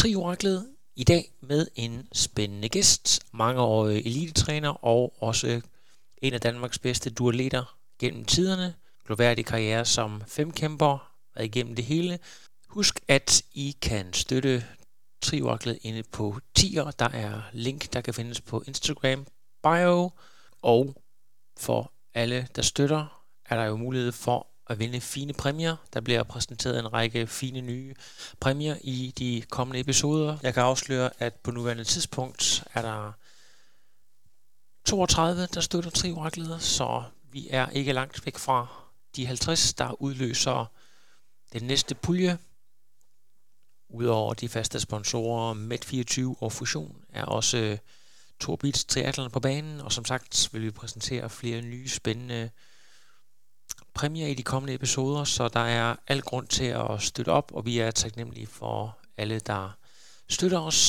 Trioraklet i dag med en spændende gæst, mangeårig elitetræner og også en af Danmarks bedste dualeter gennem tiderne, gloværdig karriere som femkæmper, været igennem det hele. Husk, at I kan støtte Trioraklet inde på tier. Der er link, der kan findes på Instagram bio, og for alle, der støtter, er der jo mulighed for at vinde fine præmier. Der bliver præsenteret en række fine nye præmier i de kommende episoder. Jeg kan afsløre, at på nuværende tidspunkt er der 32, der støtter Trioraklet, så vi er ikke langt væk fra de 50, der udløser den næste pulje. Udover de faste sponsorer Med24 og Fusion er også Torbits Triathlon på banen, og som sagt vil vi præsentere flere nye spændende præmier i de kommende episoder, så der er al grund til at støtte op, og vi er taknemmelige for alle, der støtter os.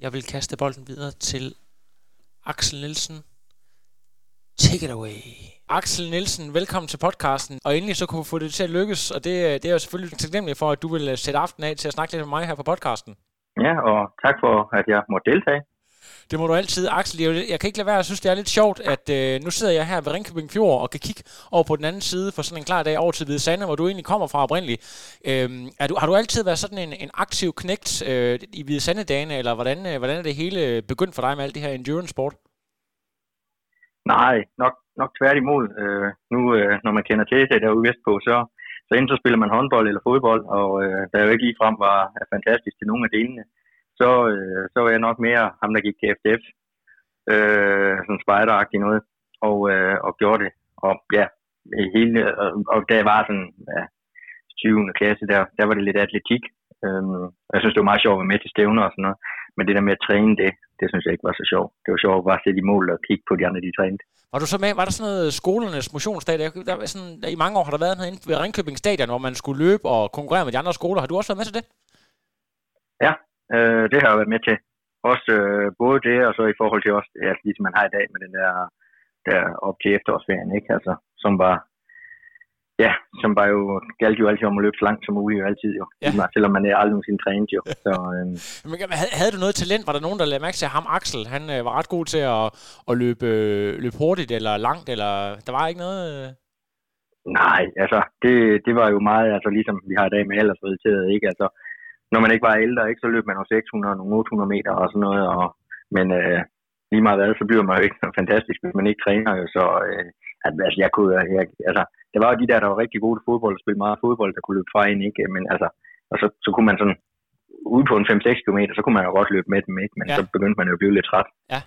Jeg vil kaste bolden videre til Axel Nielsen. Take it away. Axel Nielsen, velkommen til podcasten. Og endelig så kunne vi få det til at lykkes, og det, øh, det er jeg selvfølgelig taknemmelig for, at du vil øh, sætte aften af til at snakke lidt med mig her på podcasten. Ja, og tak for, at jeg måtte deltage. Det må du altid, Axel. Jeg, jeg kan ikke lade være, jeg synes, det er lidt sjovt, at øh, nu sidder jeg her ved Ringkøbing Fjord og kan kigge over på den anden side for sådan en klar dag over til Hvide Sande, hvor du egentlig kommer fra oprindeligt. Øh, er du, har du altid været sådan en, en aktiv knægt øh, i Hvide Sande-dagene, eller hvordan, øh, hvordan er det hele begyndt for dig med alt det her endurance-sport? Nej, nok, nok tværtimod. Øh, nu, øh, når man kender til det derude vestpå, så, så enten så spiller man håndbold eller fodbold, og øh, der jo ikke ligefrem var fantastisk til nogle af delene, så, øh, så var jeg nok mere ham, der gik til FDF, øh, sådan spejderagtigt noget, og, øh, og gjorde det. Og ja, hele, og, og da jeg var sådan ja, 20. klasse, der, der var det lidt atletik. Øhm, jeg synes, det var meget sjovt at være med til stævner og sådan noget. Men det der med at træne det, det synes jeg ikke var så sjovt. Det var sjovt bare at sætte i mål og kigge på de andre, de trænede. Var du så med, var der sådan noget skolernes motionsdag? Der, der, sådan, der, I mange år har der været noget ved Ringkøbing Stadion, hvor man skulle løbe og konkurrere med de andre skoler. Har du også været med til det? Ja, øh, det har jeg været med til. Også øh, både det, og så i forhold til også, ja, ligesom man har i dag med den der, der op til efterårsferien, ikke? Altså, som var, ja, som var jo, galt jo altid om at løbe så langt som muligt, jo altid jo. Ja. Selvom man aldrig nogensinde trænet jo. Så, øh. Men, havde du noget talent? Var der nogen, der lagde mærke til ham, Axel? Han øh, var ret god til at, at løbe, øh, løbe hurtigt eller langt, eller der var ikke noget... Øh... Nej, altså, det, det var jo meget, altså ligesom vi har i dag med aldersrelateret, ikke? Altså, når man ikke var ældre, ikke, så løb man jo 600 og 800 meter og sådan noget. Og, men øh, lige meget hvad, så bliver man jo ikke så fantastisk, hvis man ikke træner. Jo, så øh, at, altså, jeg kunne, jeg, altså, det var jo de der, der var rigtig gode til fodbold og spille meget fodbold, der kunne løbe fra ind, ikke? Men altså, og så, så kunne man sådan, ude på en 5-6 km, så kunne man jo godt løbe med dem, ikke? Men ja. så begyndte man jo at blive lidt træt. Ja.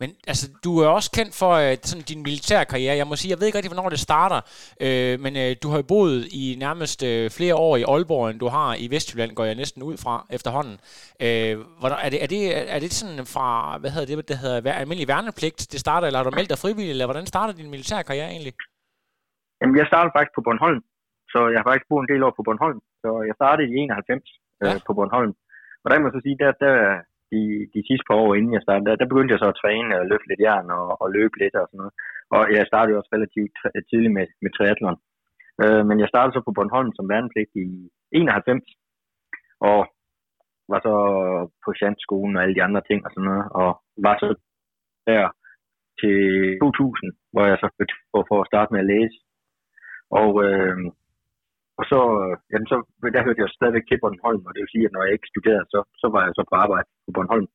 Men altså, du er også kendt for øh, sådan din militærkarriere. Jeg må sige, jeg ved ikke rigtig, hvornår det starter, øh, men øh, du har jo boet i nærmest øh, flere år i Aalborg, end du har i Vestjylland, går jeg næsten ud fra efterhånden. Øh, hvordan, er, det, er, det, er det sådan fra, hvad hedder det, det hedder almindelig værnepligt, det starter, eller har du meldt dig frivillig, eller hvordan starter din militærkarriere egentlig? Jamen, jeg startede faktisk på Bornholm, så jeg har faktisk boet en del år på Bornholm, så jeg startede i 91 ja. øh, på Bornholm. Og der må jeg så sige, der, der, de, de sidste par år, inden jeg startede, der, der begyndte jeg så at træne og løfte lidt jern og, og løbe lidt og sådan noget. Og jeg startede også relativt tidligt med, med triathlon. Øh, men jeg startede så på Bornholm som værnepligt i 91, og var så på Sjantskolen og alle de andre ting og sådan noget, og var så der til 2000, hvor jeg så fik på for at starte med at læse. Og, øh, og så, jamen så, der hørte jeg stadigvæk til Bornholm, og det vil sige, at når jeg ikke studerede, så, så var jeg så på arbejde på Bornholm.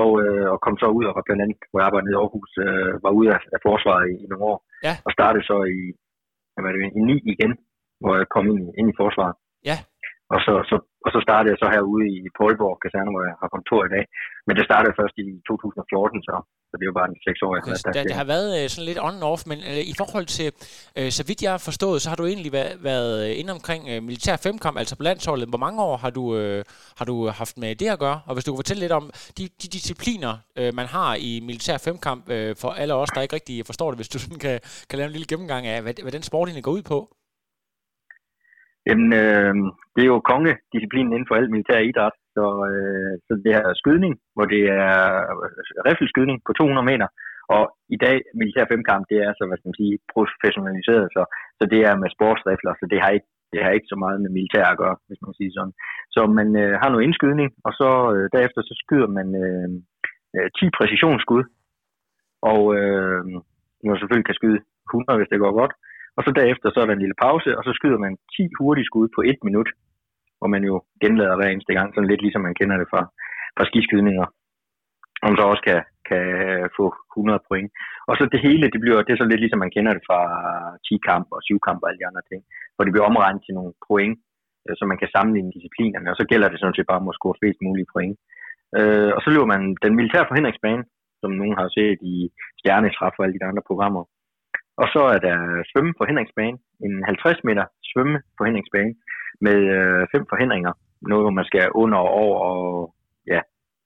Og, øh, og kom så ud, og blandt andet, hvor jeg arbejdede i Aarhus, øh, var ude af, af forsvaret i, i nogle år. Ja. Og startede så i, hvad det, i 9 igen, hvor jeg kom ind, ind i forsvaret. Ja. Og så, så, og så startede jeg så herude i Poulborg Kaserne, hvor jeg har kontor i dag. Men det startede først i 2014, så, så det er jo bare en seks år. Okay, der, der, det har været øh, sådan lidt on-off, men øh, i forhold til, øh, så vidt jeg har forstået, så har du egentlig været, været inde omkring øh, militær femkamp, altså på landsholdet. Hvor mange år har du, øh, har du haft med det at gøre? Og hvis du kunne fortælle lidt om de, de discipliner, øh, man har i militær femkamp, øh, for alle os, der ikke rigtig forstår det, hvis du sådan kan, kan lave en lille gennemgang af, hvad, hvad den sport egentlig går ud på? Jamen, øh, det er jo kongedisciplinen inden for al militær idræt. Så, øh, så det her skydning, hvor det er riffelskydning på 200 meter. Og i dag, militær femkamp, det er så, hvad skal man sige, professionaliseret, så, så det er med sportsrifler, så det har ikke det har ikke så meget med militær at gøre, hvis man siger sådan. Så man øh, har noget indskydning, og så øh, derefter så skyder man øh, øh 10 præcisionsskud, og øh, man selvfølgelig kan skyde 100, hvis det går godt. Og så derefter så er der en lille pause, og så skyder man 10 hurtige skud på et minut, hvor man jo genlader hver eneste gang, sådan lidt ligesom man kender det fra, fra skiskydninger. Om man så også kan, kan få 100 point. Og så det hele, det, bliver, det er så lidt ligesom man kender det fra 10 kamp og 7 kamp og alle de andre ting, hvor det bliver omregnet til nogle point, øh, så man kan sammenligne disciplinerne, og så gælder det sådan set bare om at score flest mulige point. Øh, og så løber man den militære forhindringsbane, som nogen har set i Stjernetræf og alle de andre programmer. Og så er der svømme på forhindringsbane, en 50 meter svømme på forhindringsbane med øh, fem forhindringer. Noget, hvor man skal under og over og ja,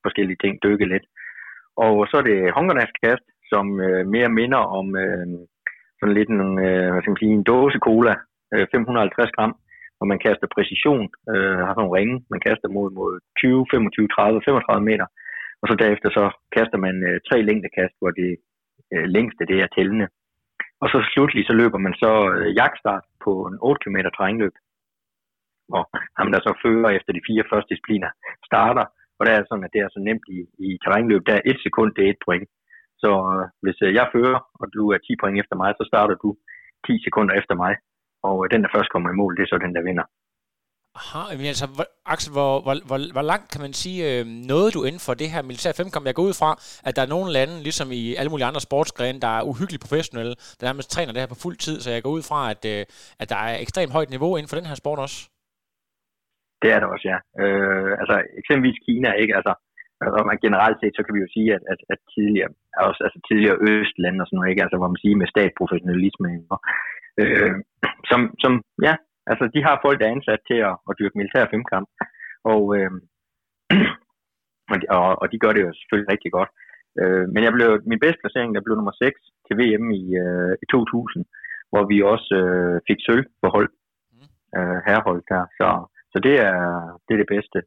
forskellige ting, dykke lidt. Og så er det håndgranatskast, som øh, mere minder om øh, sådan lidt en, øh, hvad skal man sige, en dåse cola, øh, 550 gram, hvor man kaster præcision, øh, har sådan nogle ringe, man kaster mod, mod 20, 25, 30, 35 meter. Og så derefter så kaster man øh, tre længdekast, hvor det øh, længste det er tællende. Og så slutlig så løber man så øh, jagtstart på en 8 km terrænløb. hvor ham der så fører efter de fire første discipliner starter, og det er sådan, at det er så nemt i, i terrænløb, der er et sekund, det er et point. Så øh, hvis øh, jeg fører, og du er 10 point efter mig, så starter du 10 sekunder efter mig. Og øh, den, der først kommer i mål, det er så den, der vinder. Aha, men altså, hvor, Axel, hvor, hvor, hvor, hvor langt kan man sige, øh, nåede du inden for det her militær femkamp? Jeg går ud fra, at der er nogle lande, ligesom i alle mulige andre sportsgrene, der er uhyggeligt professionelle, der nærmest træner det her på fuld tid, så jeg går ud fra, at, øh, at der er ekstremt højt niveau inden for den her sport også. Det er der også, ja. Øh, altså, eksempelvis Kina, ikke? Altså, altså og man generelt set, så kan vi jo sige, at, at, at tidligere, også, altså tidligere østlande og sådan noget, ikke? Altså, hvor man siger med statprofessionalisme, øh, som, som, ja, Altså, de har folk, der er ansat til at, at dyrke militær femkamp, og, øh, og, de, og, de gør det jo selvfølgelig rigtig godt. Øh, men jeg blev, min bedste placering, der blev nummer 6 til VM i, øh, i 2000, hvor vi også øh, fik sølv på hold, mm. øh, herrehold der. Så, så det, er, det er det bedste.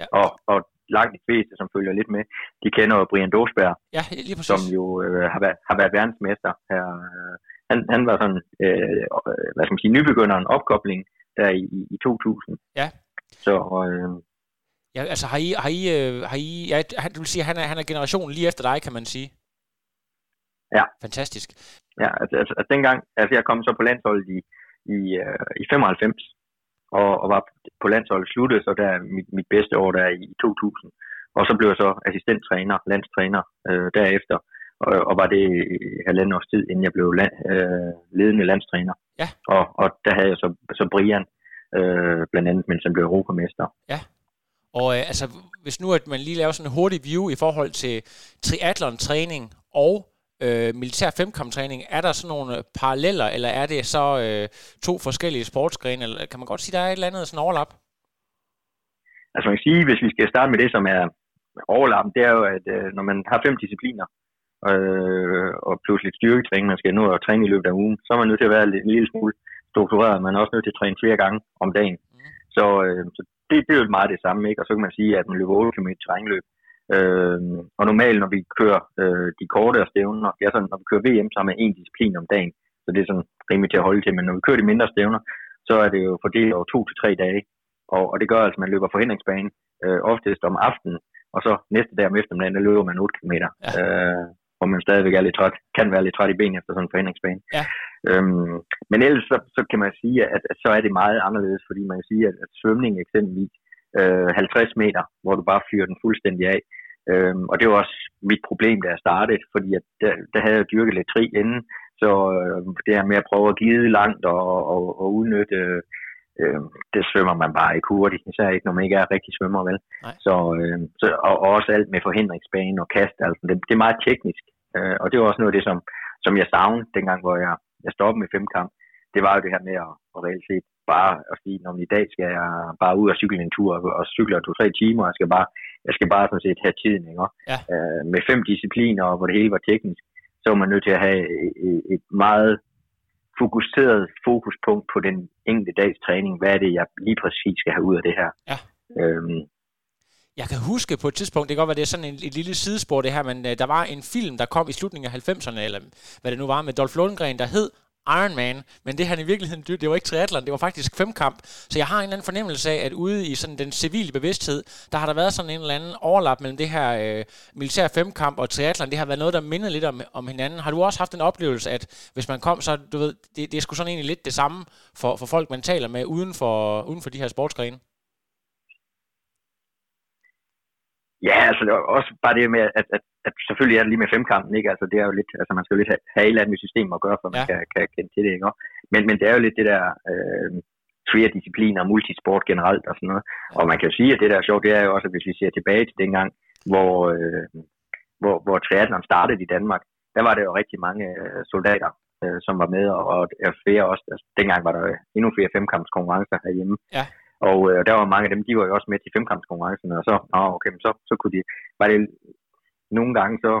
Ja. Og, og langt de fleste, som følger lidt med, de kender jo Brian Dosberg, ja, som jo øh, har, været, har været verdensmester her, øh, han, han var sådan, øh, hvad skal man sige, nybegynderen opkobling der i, i, i 2000. Ja. Så, øh, Ja, altså har I, har I, øh, har I ja, du vil sige, han er, han er generationen lige efter dig, kan man sige? Ja. Fantastisk. Ja, altså, altså, altså dengang, altså jeg kom så på landsholdet i, i, uh, i 95, og, og var på landsholdet sluttede så der mit, mit bedste år der i 2000. Og så blev jeg så assistenttræner, landstræner øh, derefter og, og var det halvanden års tid, inden jeg blev land, øh, ledende landstræner. Ja. Og, og der havde jeg så, så Brian, øh, blandt andet, mens han blev europamester. Ja. Og øh, altså, hvis nu at man lige laver sådan en hurtig view i forhold til triathlon-træning og øh, militær femkamptræning, er der sådan nogle paralleller, eller er det så øh, to forskellige sportsgrene, eller kan man godt sige, der er et eller andet sådan overlap? Altså man kan sige, hvis vi skal starte med det, som er overlap, det er jo, at øh, når man har fem discipliner, øh, og pludselig styrketræning, man skal nå at træne i løbet af ugen, så er man nødt til at være en lille smule struktureret, man er også nødt til at træne flere gange om dagen. Mm. Så, øh, så det, det er jo meget det samme, ikke? og så kan man sige, at man løber 8 km terrænløb. Øh, og normalt, når vi kører øh, de korte stævner, ja, sådan, når vi kører VM, så har man en disciplin om dagen, så det er sådan rimelig til at holde til, men når vi kører de mindre stævner, så er det jo fordelt over to til tre dage, og, og det gør altså, at man løber forhindringsbanen øh, oftest om aftenen, og så næste dag om eftermiddagen, der løber man 8 km. Ja. Øh, hvor man stadigvæk er lidt træt, kan være lidt træt i benene efter sådan en forhindringsbane. Ja. Øhm, men ellers så, så kan man sige, at, at så er det meget anderledes, fordi man kan sige, at, at svømning eksempelvis, øh, 50 meter, hvor du bare fyrer den fuldstændig af, øhm, og det var også mit problem, da jeg startede, fordi at der, der havde jeg dyrket lidt tri inden, så øh, det her med at prøve at glide langt og, og, og udnytte øh, det svømmer man bare ikke hurtigt, især ikke, når man ikke er rigtig svømmer, vel? Nej. Så, øh, så, og, og også alt med forhindringsbane og kast, altså, det, det er meget teknisk, øh, og det var også noget af det, som, som jeg savnede dengang, hvor jeg, jeg stoppede med femkamp. Det var jo det her med at, at reelt set bare at sige, når i dag skal jeg bare ud og cykle en tur, og cykle to-tre timer, jeg skal bare, jeg skal bare sådan set have tiden, ikke? Ja. Øh, med fem discipliner, hvor det hele var teknisk, så var man nødt til at have et, et meget fokuseret fokuspunkt på den enkelte dags træning. Hvad er det, jeg lige præcis skal have ud af det her? Ja. Øhm, Jeg kan huske på et tidspunkt, det kan godt være, det er sådan en, et lille sidespor det her, men uh, der var en film, der kom i slutningen af 90'erne, eller hvad det nu var, med Dolph Lundgren, der hed Iron Man, men det han i virkeligheden, det det var ikke triathlon, det var faktisk femkamp. Så jeg har en eller anden fornemmelse af, at ude i sådan den civile bevidsthed, der har der været sådan en eller anden overlap mellem det her øh, militær femkamp og triathlon. Det har været noget, der minder lidt om, om hinanden. Har du også haft en oplevelse, at hvis man kom, så du ved, det, det er sgu sådan egentlig lidt det samme for, for folk, man taler med uden for, uden for de her sportsgrene? Ja, altså det var også bare det med, at, at, at selvfølgelig er det lige med femkampen, ikke? Altså det er jo lidt, altså man skal jo lidt have, have et eller andet system at gøre, for man Ja. kan, kan kende til det, ikke? Men, men det er jo lidt det der øh, flere discipliner, multisport generelt og sådan noget. Og man kan jo sige, at det der er sjovt, det er jo også, at hvis vi ser tilbage til dengang, hvor, øh, hvor, hvor triathlon startede i Danmark, der var det jo rigtig mange øh, soldater, øh, som var med, og, og flere også, altså, dengang var der endnu flere femkampskonkurrencer herhjemme. Ja. Og øh, der var mange af dem, de var jo også med til femkampskonkurrencen, og så, nå, okay, så, så kunne de, var det nogle gange så,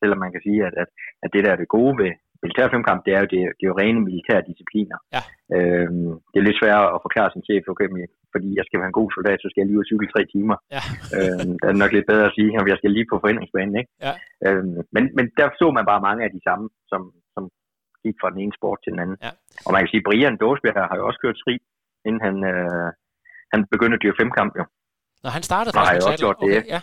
selvom man kan sige, at, at, at det der er det gode ved militær femkamp, det er jo, det, det er jo rene militære discipliner. Ja. Øhm, det er lidt svært at forklare sin chef, okay, men fordi jeg skal være en god soldat, så skal jeg lige ud og cykle tre timer. Ja. øhm, det er nok lidt bedre at sige, at jeg skal lige på forhindringsbanen, ikke? Ja. Øhm, men, men der så man bare mange af de samme, som, som gik fra den ene sport til den anden. Ja. Og man kan sige, Brian Dåsbjerg har jo også kørt skrig, inden han, øh, han begyndte at dyrke femkamp, jo. Når han startede faktisk med også gjort det. Okay, ja.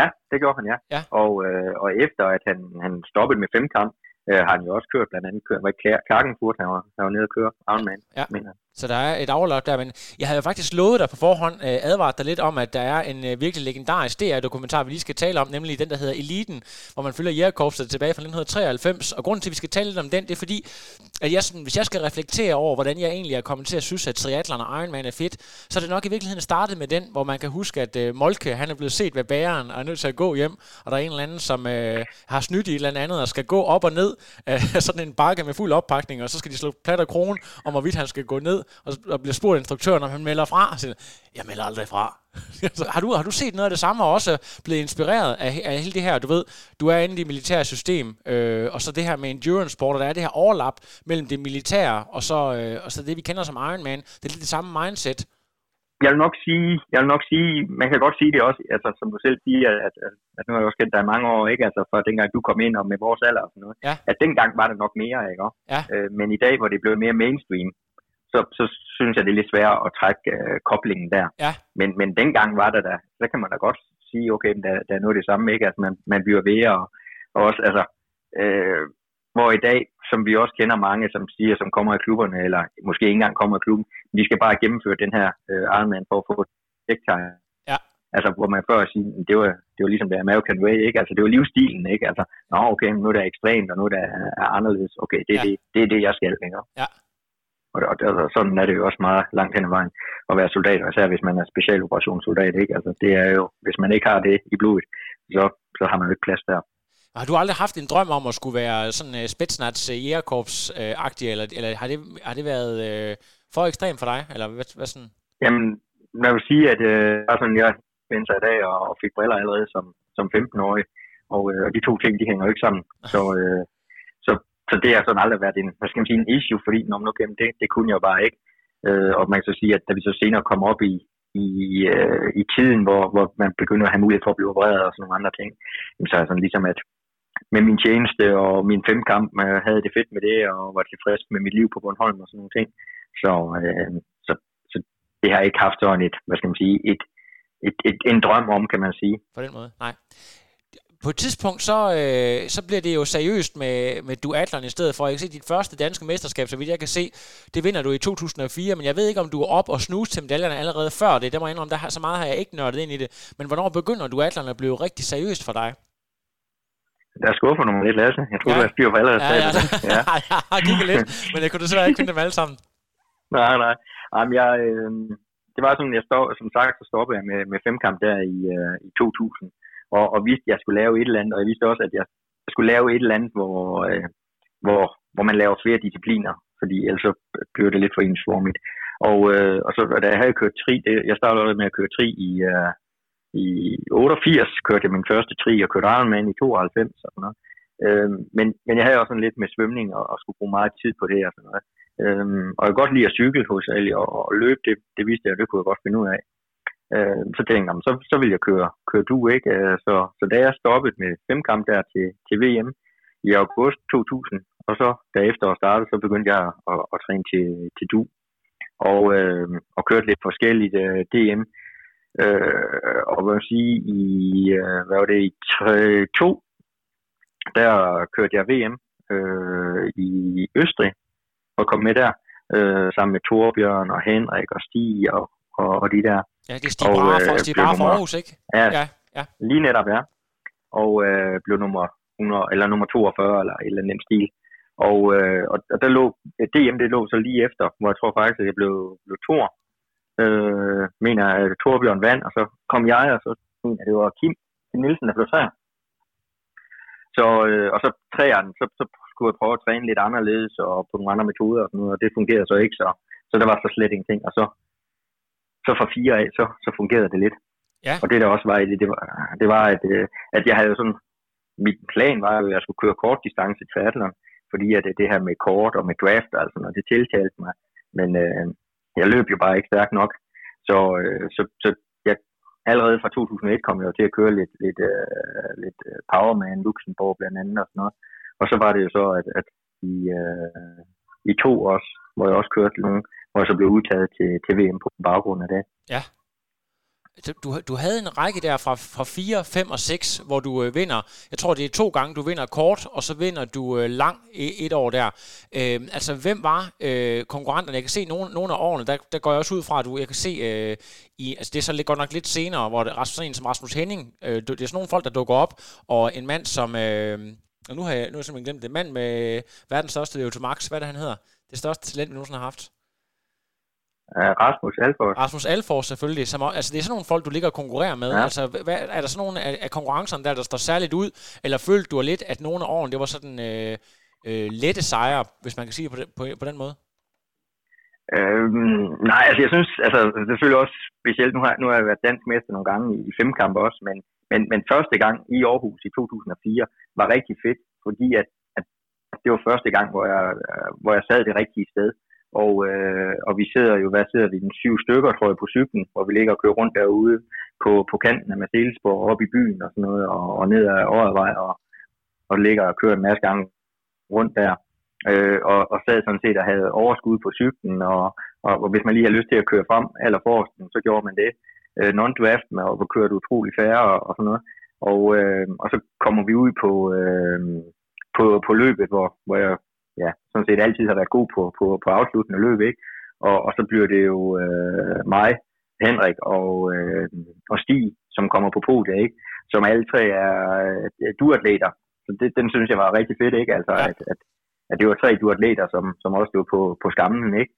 Ja, det gjorde han, ja. Ja. Og, øh, og efter at han, han stoppede med femkamp, øh, har han jo også kørt, blandt andet kørt, var ikke Klagenfurt, han var, han var nede og køre, Ironman, Ja. mener jeg. Så der er et overlap der, men jeg havde jo faktisk lovet dig på forhånd, øh, advaret dig lidt om, at der er en øh, virkelig legendarisk DR-dokumentar, vi lige skal tale om, nemlig den, der hedder Eliten, hvor man følger Jægerkorpset tilbage fra 1993. Og grunden til, at vi skal tale lidt om den, det er fordi, at jeg, sådan, hvis jeg skal reflektere over, hvordan jeg egentlig er kommet til at synes, at triathlon og Ironman er fedt, så er det nok i virkeligheden startet med den, hvor man kan huske, at øh, Molke, han er blevet set ved bæren og er nødt til at gå hjem, og der er en eller anden, som øh, har snydt i et eller andet og skal gå op og ned øh, sådan en bakke med fuld oppakning, og så skal de slå plat og krone om, hvorvidt han skal gå ned, og, og bliver spurgt instruktøren, om han melder fra. Og siger, jeg melder aldrig fra. Så har, du, har du set noget af det samme, og også blevet inspireret af, af hele det her, du ved, du er inde i det militære system, øh, og så det her med endurance sport, og der er det her overlap mellem det militære, og så, øh, og så det, vi kender som Ironman. Det er lidt det samme mindset. Jeg vil nok sige, jeg vil nok sige, man kan godt sige det også, altså som du selv siger, at, at, at nu har jeg også kendt dig i mange år, ikke? Altså fra dengang du kom ind og med vores alder og sådan noget, Ja. at dengang var det nok mere, ikke? Ja. Øh, men i dag, hvor det er blevet mere mainstream, så, så synes jeg, det er lidt sværere at trække øh, koblingen der. Ja. Men, men dengang var der da, så kan man da godt sige, okay, men der, der er noget af det samme, ikke? Altså man, man bliver ved, og, og også, altså, øh, hvor i dag, som vi også kender mange, som siger, som kommer i klubberne, eller måske ikke engang kommer i klubben, vi skal bare gennemføre den her øh, Ironman for at få dæktegn. Ja. Altså, hvor man før siger, det var, det var ligesom det American Way, ikke? Altså, det var livsstilen, ikke? Altså, nå, okay, nu er det ekstremt, og nu er det er anderledes. Okay, det er, Ja. det, det, er det, jeg skal, ikke? Ja. Og, og, og sådan er det jo også meget langt hen ad vejen at være soldat, og især hvis man er specialoperationssoldat, ikke? Altså, det er jo, hvis man ikke har det i blodet, så, så har man jo ikke plads der. Har du aldrig haft en drøm om at skulle være sådan uh, Spetsnaz uh, jægerkorps-agtig, eller, eller har, det, har det været uh, for ekstremt for dig? Eller hvad, hvad sådan? Jamen, man vil sige, at øh, sådan, jeg vendte sig i dag og, og fik briller allerede som, som 15-årig, og, øh, og de to ting, de hænger jo ikke sammen. Så, øh, så, det har sådan aldrig været en, hvad skal man sige, en issue, fordi når man nu gennem det, det kunne jeg jo bare ikke. Øh, og man kan så sige, at da vi så senere kom op i, i, øh, i tiden, hvor, hvor man begynder at have mulighed for at blive opereret og sådan nogle andre ting, så er det sådan ligesom, at med min tjeneste og min femkamp, øh, havde det fedt med det, og var tilfreds med mit liv på Bornholm og sådan nogle ting. Så, øh, så, så det har ikke haft sådan et, hvad skal man sige, et, et, et, en drøm om, kan man sige. På den måde? Nej. På et tidspunkt, så, øh, så bliver det jo seriøst med, med duatlon i stedet for. Jeg kan se, dit første danske mesterskab, så vidt jeg kan se, det vinder du i 2004, men jeg ved ikke, om du er op og snuse til medaljerne allerede før det. Det må jeg indrømme, der har, så meget har jeg ikke nørdet ind i det. Men hvornår begynder duatlon at blive rigtig seriøst for dig? Der er skuffer nummer lidt, Lasse. Jeg tror, Ja. ja. du har styr på alle Ja, ja. resultater. ja. jeg har kigget lidt, men jeg kunne desværre ikke finde dem alle sammen. Nej, nej. Jamen, jeg, øh, det var sådan, jeg stod, som sagt, så stoppede jeg med, med femkamp der i, øh, i 2000, og, og vidste, at jeg skulle lave et eller andet, og jeg vidste også, at jeg, skulle lave et eller andet, hvor, øh, hvor, hvor man laver flere discipliner, fordi ellers så bliver det lidt for ensformigt. Og, øh, og så da jeg havde kørt tri, det, jeg startede med at køre tri i, øh, i 88, kørte jeg min første tri, og kørte Ironman i 92 og sådan noget. Øh, men, men jeg havde også sådan lidt med svømning og, og skulle bruge meget tid på det og sådan noget. Øhm, og jeg kan godt lide at cykle hos alle, og, og løbe, det, det vidste jeg, det kunne jeg godt finde ud af. Øh, så tænkte jeg, så, så vil jeg køre, køre du, ikke? Øh, så, så da jeg stoppede med femkamp der til, til VM i august 2000, og så da efteråret startede, så begyndte jeg at, at, at træne til, til du, og, øh, og kørte lidt forskelligt øh, DM. Øh, og hvad vil sige, i, øh, hvad var det, i 2, der kørte jeg VM øh, i Østrig, og kom med der, øh, sammen med Torbjørn og Henrik og Stig og, og, og de der. Ja, det er Stig Brahe fra, Stig Brahe fra Aarhus, ikke? Ja, ja, ja. lige netop, ja. Og øh, blev nummer 100, eller nummer 42, eller et eller andet stil. Og, øh, og, og der lå, DM det lå så lige efter, hvor jeg tror faktisk, at jeg blev, blev tor. Øh, mener, at Torbjørn vandt, og så kom jeg, og så mener det var Kim, Kim Nielsen, der blev træer. Så, øh, og så træerne, så, så skulle jeg prøve at træne lidt anderledes og på nogle andre metoder og sådan noget, og det fungerede så ikke, så, så der var så slet ingenting. Og så, så fra fire af, så, så fungerede det lidt. Ja. Og det der også var i det, det var, det var at, øh, at jeg havde sådan, mit plan var at jeg skulle køre kort distance til triathlon, fordi at det her med kort og med draft, altså, og det tiltalte mig. Men øh, jeg løb jo bare ikke stærkt nok. Så, øh, så, så jeg, allerede fra 2001 kom jeg jo til at køre lidt, lidt, øh, lidt øh, Powerman, Luxembourg blandt andet og sådan noget. Og så var det jo så, at, at i, øh, i to også, hvor jeg også kørte nogle, hvor jeg så blev udtaget til, til VM på baggrund af det. Ja. Du, du havde en række der fra, fra 4, 5 og 6, hvor du øh, vinder. Jeg tror, det er to gange, du vinder kort, og så vinder du øh, lang et år der. Øh, altså, hvem var øh, konkurrenterne? Jeg kan se nogle, nogle af årene, der, der går jeg også ud fra, at du, jeg kan se, øh, i, altså det er så lidt, godt nok lidt senere, hvor det, altså, Rasmus, en som Rasmus Henning, øh, det er sådan nogle folk, der dukker op, og en mand som, øh, og nu har jeg, nu har jeg simpelthen glemt det, mand med verdens største Leo Max, hvad er det, han hedder? Det største talent, vi nogensinde har haft. Rasmus Alfors. Rasmus Alfors selvfølgelig. Som, altså det er sådan nogle folk, du ligger og konkurrerer med. Ja. Altså, hvad, er der sådan nogle af, af konkurrencerne der, der står særligt ud? Eller følte du lidt, at nogle af årene, det var sådan øh, øh, lette sejre, hvis man kan sige det på, den, på, på den måde? Øhm, nej, altså jeg synes, altså selvfølgelig også specielt, nu har, nu har jeg været dansk mester nogle gange i, i femkamp også, men, men, men første gang i Aarhus i 2004 var rigtig fedt, fordi at, at det var første gang, hvor jeg, hvor jeg sad det rigtige sted. Og, øh, og vi sidder jo, hvad sidder vi, den syv stykker, tror jeg, på cyklen, hvor vi ligger og kører rundt derude på, på kanten af Marcelsborg, op i byen og sådan noget, og, og ned ad Årevej, og, og ligger og kører en masse gange rundt der. Øh, og, og sad sådan set og havde overskud på cyklen, og, og, og hvis man lige har lyst til at køre frem eller forrest, så gjorde man det. Øh, non-draft med, og kørte utrolig færre og, og sådan noget. Og, øh, og så kommer vi ud på, øh, på, på løbet, hvor, hvor jeg ja, sådan set altid har været god på, på, på afsluttende løb, ikke? Og, og så bliver det jo øh, mig, Henrik og, øh, og Stig, som kommer på podiet, ikke? Som alle tre er øh, duatleter. Så det, den synes jeg var rigtig fedt, ikke? Altså, ja. at, at, at det var tre duatleter, som, som også stod på, på skammen, ikke?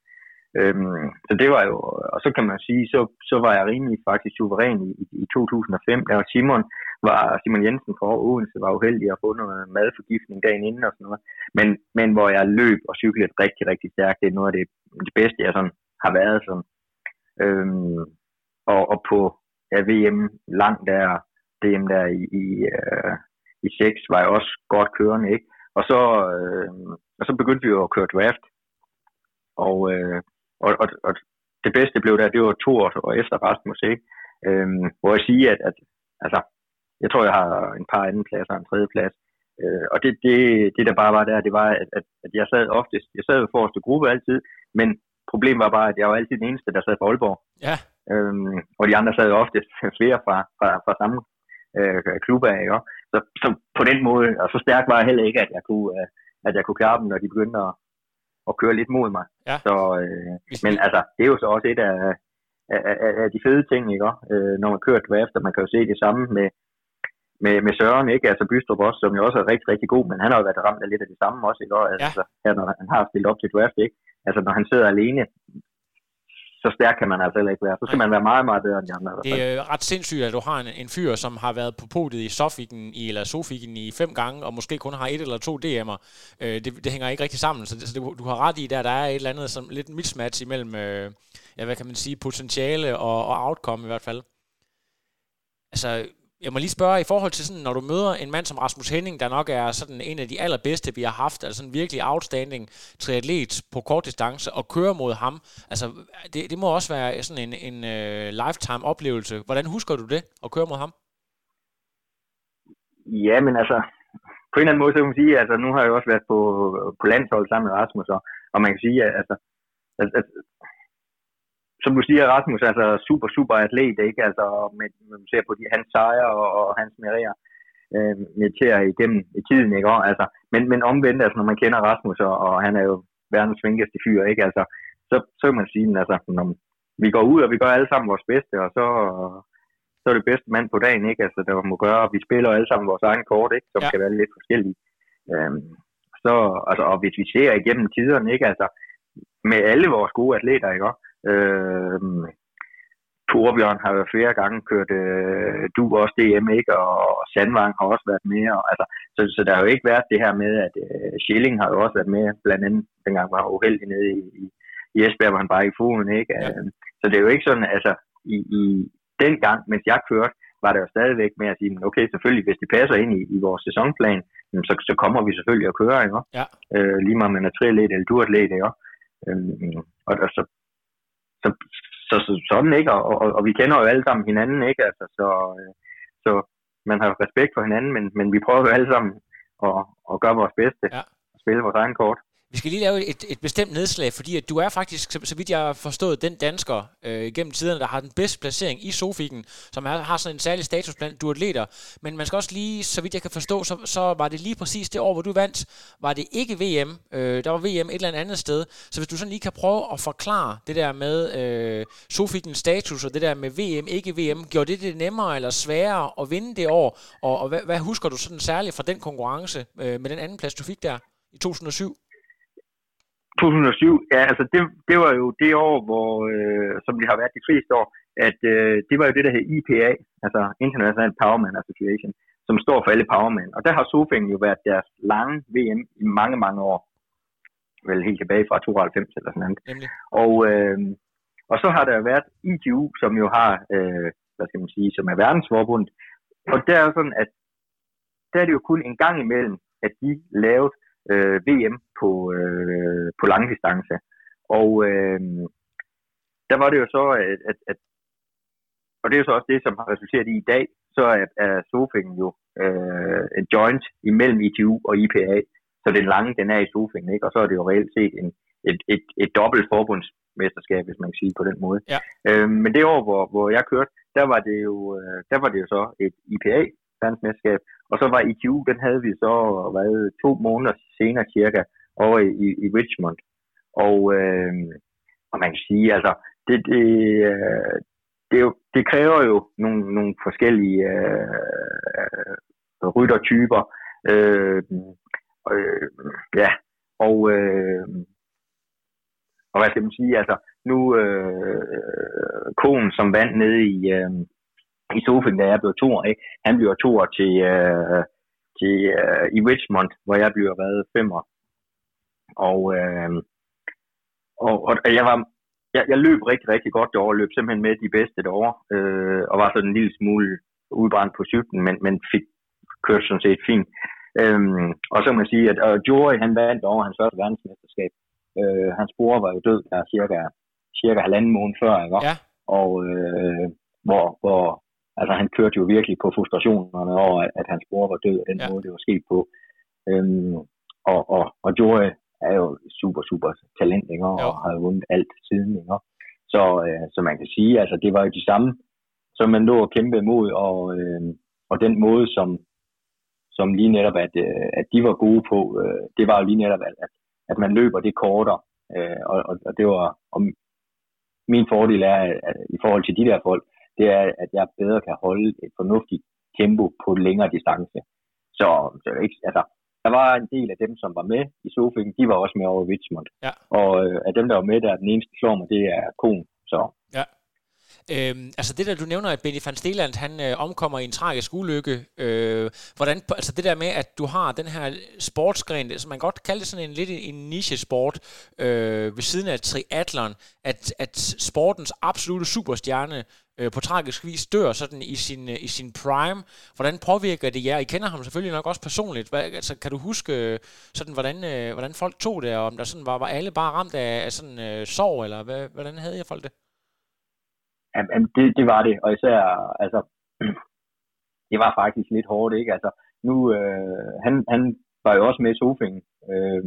Øhm, så det var jo, og så kan man sige, så, så var jeg rimelig faktisk suveræn i, i 2005, der var Simon, var Simon Jensen fra Odense, var uheldig at få noget madforgiftning dagen inden og sådan noget. Men, men hvor jeg løb og cyklede rigtig, rigtig stærkt, det er noget af det, det bedste, jeg sådan har været sådan. Øhm, og, og på ja, VM langt der, DM der i, i, øh, i 6, var jeg også godt kørende, ikke? Og så, øh, og så begyndte vi jo at køre draft. Og, øh, og, og, og det bedste blev der, det var to år og efter Rasmus, ikke? Øhm, hvor jeg siger, at, at altså, jeg tror, jeg har en par anden pladser og en tredje plads. Øh, og det, det, det, der bare var der, det var, at, at, at jeg sad oftest, jeg sad i forreste gruppe altid, men problemet var bare, at jeg var altid den eneste, der sad på Aalborg. Ja. Øhm, og de andre sad oftest flere fra, fra, fra samme øh, klub af, ikke? Så, så på den måde, og så stærk var jeg heller ikke, at jeg kunne, øh, at jeg kunne klare dem, når de begyndte at, at køre lidt mod mig. Ja. Så, øh, men altså, det er jo så også et af, af, af, af de fede ting, ikke? Øh, når man kører draft, og man kan jo se det samme med, med, med Søren, ikke? Altså Bystrup også, som jo også er rigtig, rigtig god, men han har jo været ramt af lidt af det samme også, ikke? Altså, ja. her, når han har stillet op til draft, ikke? Altså, når han sidder alene så stærk kan man altså heller ikke være. Så skal man være meget, meget bedre end de andre. Det er ret sindssygt, at du har en, en fyr, som har været på podiet i Sofiken, i, eller Sofiken i fem gange, og måske kun har et eller to DM'er. Øh, det, det, hænger ikke rigtig sammen, så, det, så det, du har ret i, der, der er et eller andet som lidt mismatch imellem, øh, ja, hvad kan man sige, potentiale og, og outcome i hvert fald. Altså, jeg må lige spørge, i forhold til sådan, når du møder en mand som Rasmus Henning, der nok er sådan en af de allerbedste, vi har haft, altså sådan virkelig outstanding triatlet på kort distance, og kører mod ham, altså det, det må også være sådan en, en uh, lifetime oplevelse. Hvordan husker du det, at køre mod ham? Ja, men altså, på en eller anden måde, så kan man sige, altså nu har jeg jo også været på, på landshold sammen med Rasmus, og, og man kan sige, at altså, at, at som du siger, Rasmus, altså super, super atlet, ikke? Altså, med, man ser på de, hans sejre og, og hans merier øh, meriterer igennem i tiden, ikke? Og, altså, men, men omvendt, altså, når man kender Rasmus, og, og han er jo verdens svinkeste fyr, ikke? Altså, så, så kan man sige, altså, når vi går ud, og vi gør alle sammen vores bedste, og så, så er det bedste mand på dagen, ikke? Altså, der må gøre, og vi spiller alle sammen vores egen kort, ikke? Som ja. kan være lidt forskellige. Øhm, så, altså, og hvis vi ser igennem tiderne, ikke? Altså, med alle vores gode atleter, ikke? Øh, Torbjørn har jo flere gange kørt øh, du også DM, ikke? Og Sandvang har også været med. Og, altså, så, så der har jo ikke været det her med, at øh, Schilling har jo også været med, blandt andet dengang var uheldig nede i, i, i Esbjerg, var han bare i foden, ikke? Ja. Øh, så det er jo ikke sådan, altså, i, i den gang, mens jeg kørte, var det jo stadigvæk med at sige, okay, selvfølgelig, hvis det passer ind i, i vores sæsonplan, så, så kommer vi selvfølgelig at køre, ikke? Ja. Øh, lige meget man er triatlet eller duatlet, ikke? Øh, og, og så så, så, så sådan ikke, og, og, og vi kender jo alle sammen hinanden, ikke, altså, så, øh, så man har respekt for hinanden, men, men vi prøver jo alle sammen at, at gøre vores bedste, ja. at spille vores egen kort. Vi skal lige lave et, et bestemt nedslag, fordi at du er faktisk, så, så vidt jeg har forstået, den dansker øh, gennem tiderne, der har den bedste placering i Sofiken, som er, har sådan en særlig status blandt duatleter. Men man skal også lige, så vidt jeg kan forstå, så, så var det lige præcis det år, hvor du vandt, var det ikke VM. Øh, der var VM et eller andet sted. Så hvis du sådan lige kan prøve at forklare det der med øh, Sofikens status og det der med VM, ikke VM, gjorde det det nemmere eller sværere at vinde det år? Og, og hvad, hvad husker du sådan særligt fra den konkurrence øh, med den anden plads, du fik der i 2007? 2007, ja, altså det, det var jo det år, hvor, øh, som det har været de fleste år, at øh, det var jo det, der hed IPA, altså International Powerman Association, som står for alle powermen. Og der har Sofing jo været deres lange VM i mange, mange år. Vel helt tilbage fra 92 eller sådan noget. Og, øh, og så har der været ITU, som jo har, øh, hvad skal man sige, som er verdensforbund. Og der er sådan, at der er det jo kun en gang imellem, at de lavede øh, VM på, øh, på langdistance. Og øh, der var det jo så, at, at, at og det er jo så også det, som har resulteret i i dag, så er, er Sofingen jo øh, en joint imellem ITU og IPA, så den lange, den er i Sofingen, ikke? og så er det jo reelt set en, et, et, et dobbelt forbundsmesterskab, hvis man kan sige på den måde. Ja. Øh, men det år, hvor, hvor jeg kørte, der var det jo, øh, der var det jo så et IPA verdensmesterskab, og så var ITU, den havde vi så været to måneder senere cirka over i, i Richmond. Og, øh, og man kan sige, altså, det, det, øh, det, jo, det kræver jo nogle, nogle forskellige øh, ryttertyper. Øh, øh, ja, og, øh, og hvad skal man sige, altså nu øh, konen som vandt nede i, øh, i sofaen, da jeg blev to år, han bliver to til, øh, til øh, i Richmond, hvor jeg bliver været femmer. Og, øh, og, og jeg var jeg, jeg løb rigtig, rigtig godt derovre, løb simpelthen med de bedste derovre, øh, og var sådan en lille smule udbrændt på cyklen, men, men fik kørt sådan set fint. Øhm, og så kan man sige, at uh, Jory, han vandt over hans første verdensmesterskab. Øh, hans bror var jo død der cirka, cirka halvanden måned før, ikke? Ja. Og øh, hvor, hvor altså, han kørte jo virkelig på frustrationerne over, at, at hans bror var død, og den ja. måde, det var sket på. Øhm, og, og, og Jory er jo super, super talent, ikke? og jo. har vundet alt siden. Ikke? Så, øh, så man kan sige, altså det var jo de samme, som man lå og kæmpe imod, og, øh, og den måde, som, som lige netop, at, øh, at de var gode på, øh, det var jo lige netop, at, at, at man løber det kortere, øh, og, og, og det var, og min fordel er, at, at i forhold til de der folk, det er, at jeg bedre kan holde et fornuftigt tempo på længere distance. Så, så ikke, altså, der var en del af dem, som var med i Sofingen, de var også med over Richmond. Ja. Og øh, af dem, der var med, der er den eneste, slår mig, det er Kon, Så. Øhm, altså det der, du nævner, at Benny van Steland, han øh, omkommer i en tragisk ulykke. Øh, hvordan, altså det der med, at du har den her sportsgren, som man godt kalder det sådan en lidt en niche-sport, øh, ved siden af triathlon, at, at sportens absolute superstjerne øh, på tragisk vis dør sådan i sin, øh, i sin prime. Hvordan påvirker det jer? I kender ham selvfølgelig nok også personligt. Hvad, altså, kan du huske, øh, sådan, hvordan, øh, hvordan folk tog det, og om der sådan var, var alle bare ramt af, af sådan øh, sorg, eller hvad, hvordan havde jeg folk det? Jamen, det, det var det, og især, altså, det var faktisk lidt hårdt, ikke? Altså, nu, øh, han, han var jo også med i sofaen, øh,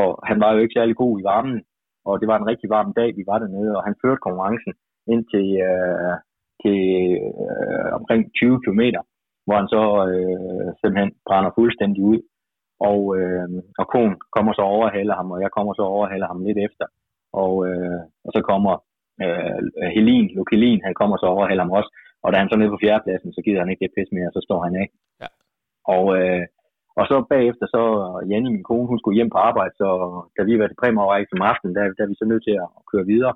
og han var jo ikke særlig god i varmen, og det var en rigtig varm dag, vi var dernede, og han førte konkurrencen ind til, øh, til øh, omkring 20 km, hvor han så øh, simpelthen brænder fuldstændig ud. Og, øh, og konen kommer så overhaler ham, og jeg kommer så overhaler ham lidt efter. Og, øh, og så kommer øh, Helin, Lokelin, han kommer så overhaler ham også. Og da han så nede på fjerdepladsen, så gider han ikke det pis mere, og så står han af. Ja. Og, øh, og så bagefter, så Janne, min kone, hun skulle hjem på arbejde, så da vi var til præmieoverrække som aften, der, der er vi så nødt til at køre videre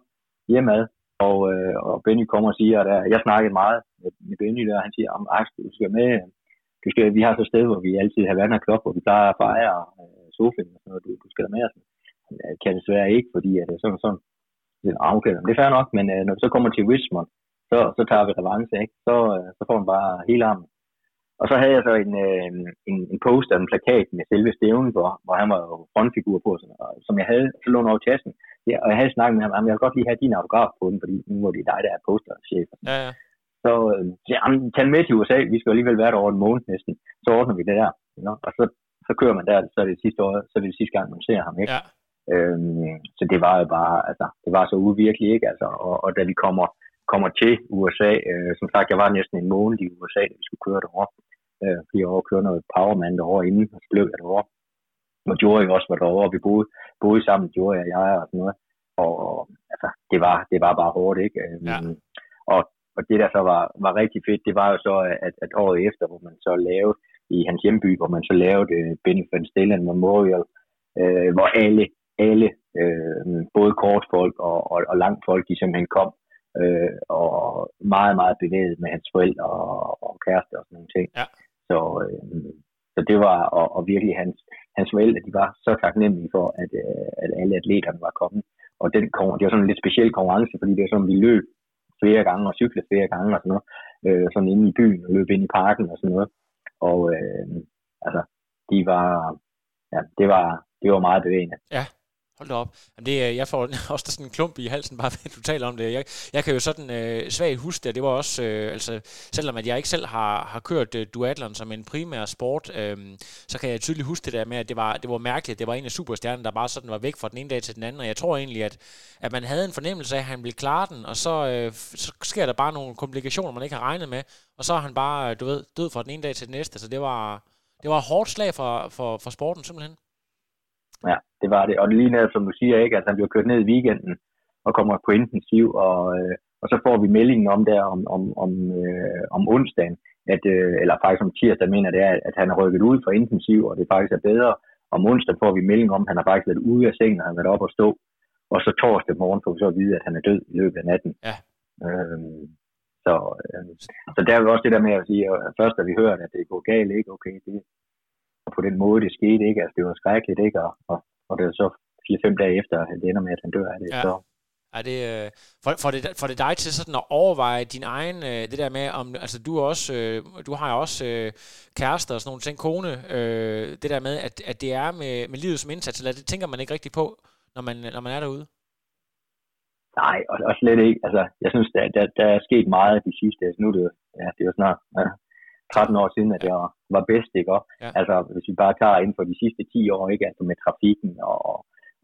hjemad. Og, øh, og Benny kommer og siger, at jeg snakkede meget med, med Benny der, han siger, at du skal med, du skal, vi har så et sted, hvor vi altid har vand og klop, hvor vi plejer at fejre øh, sofaen og sådan noget, du, du skal med os. Jeg kan desværre ikke, fordi at det er sådan sådan. Er, okay, det er fair nok, men øh, når vi så kommer til Richmond, så, så tager vi revanche, ikke? Så, øh, så får man bare hele armen. Og så havde jeg så en, øh, en, en poster, en plakat med selve stævnen, hvor, hvor han var jo frontfigur på, sådan, og, som jeg havde, så lå over tasken. Ja, og jeg havde snakket med ham, at jeg vil godt lige have din autograf på den, fordi nu var det dig, der er posterchef. Ja, ja. Så øh, ja, tag med til USA, vi skal alligevel være der over en måned næsten. Så ordner vi det der. You know? Og så, så kører man der, så er det sidste år, så er det sidste gang, man ser ham. Ikke? Ja. Øhm, så det var jo bare, altså, det var så uvirkeligt, ikke? Altså, og, og da vi kommer, kommer til USA, øh, som sagt, jeg var næsten en måned i USA, da vi skulle køre derovre. Øh, fordi jeg var køre noget powerman derovre inden, og så blev jeg derovre. Og Jory også var derovre, og vi boede, boede sammen, Jory og jeg og sådan noget. Og altså, det var, det var bare hårdt, ikke? Øhm, ja. Og, og det, der så var, var rigtig fedt, det var jo så, at, at året efter, hvor man så lavede i hans hjemby, hvor man så lavede uh, Benny Van Stellen Memorial, øh, hvor alle, alle øh, både kortfolk og, og, og langt folk, de simpelthen kom øh, og meget, meget bevæget med hans forældre og, og kæreste og sådan nogle ting. Ja. Så, øh, så det var, og, og virkelig hans, hans forældre, de var så taknemmelige for, at, øh, at alle atleterne var kommet. Og den, det var sådan en lidt speciel konkurrence, fordi det var sådan, vi løb flere gange og cyklede flere gange og sådan noget. Øh, sådan inde i byen og løb ind i parken og sådan noget. Og øh, altså, de var, ja, det var, det var meget bevægende. Ja. Hold da op. Jamen det, jeg får også sådan en klump i halsen, bare ved at du taler om det. Jeg, jeg kan jo sådan øh, svagt huske det. Det var også, øh, altså, selvom at jeg ikke selv har, har kørt øh, duatlon som en primær sport, øh, så kan jeg tydeligt huske det der med, at det var, det var mærkeligt. Det var en af superstjernerne, der bare sådan var væk fra den ene dag til den anden. Og jeg tror egentlig, at, at man havde en fornemmelse af, at han ville klare den, og så, øh, så sker der bare nogle komplikationer, man ikke har regnet med. Og så er han bare, øh, du ved, død fra den ene dag til den næste. Så det var, det var et hårdt slag for, for, for sporten simpelthen. Ja, det var det. Og det lige som du siger, ikke? Altså, han bliver kørt ned i weekenden og kommer på intensiv, og, øh, og så får vi meldingen om der om, om, om, øh, om onsdagen, at, øh, eller faktisk om tirsdag, mener det er, at han er rykket ud fra intensiv, og det faktisk er bedre. Om onsdag får vi melding om, at han har faktisk været ude af sengen, og han har været op og stå. Og så torsdag morgen får vi så at vide, at han er død i løbet af natten. Ja. Øhm, så, øh, så der er jo også det der med at sige, at først da vi hørte, at det går galt, ikke? Okay, det, på den måde, det skete, ikke? Altså, det var skrækkeligt, ikke? Og, og, og det er så 4-5 dage efter, at det ender med, at han dør af det. Ja. Så. Er det, øh, for, for, det, for det dig til sådan at overveje din egen, øh, det der med, om, altså du er også, øh, du har jo også kærester og sådan nogle ting, kone, det der med, at, at det er med, med livet som indsats, eller det tænker man ikke rigtig på, når man, når man er derude? Nej, og, og slet ikke. Altså, jeg synes, der, der, der er sket meget de sidste, altså nu er det jo, ja, det er jo snart ja, 13 år siden, at jeg var bedst, ikke? Og, ja. Altså, hvis vi bare tager inden for de sidste 10 år, ikke? Altså med trafikken og,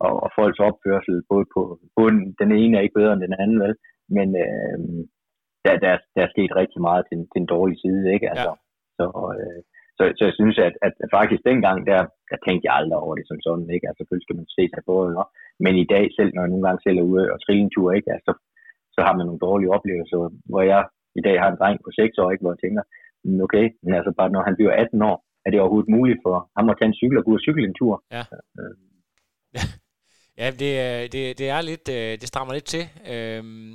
og, og folks opførsel, både på bunden, den ene er ikke bedre end den anden, vel? Men øh, der, der, der er sket rigtig meget til, til en dårlig side, ikke? Altså, ja. så, øh, så, så jeg synes, at, at faktisk dengang, der, der tænkte jeg aldrig over det som sådan, ikke? Altså selvfølgelig skal man se sig på det, men i dag selv, når jeg nogle gange selv er ude og trille en tur, ikke? Altså, så har man nogle dårlige oplevelser, hvor jeg i dag har en dreng på 6 år, ikke? hvor jeg tænker, okay, men altså bare når han bliver 18 år, er det overhovedet muligt for ham at tage en cykel og gå ud og cykle en tur? Ja. Øh. ja. Det, det, det er lidt, øh, det strammer lidt til. Øhm,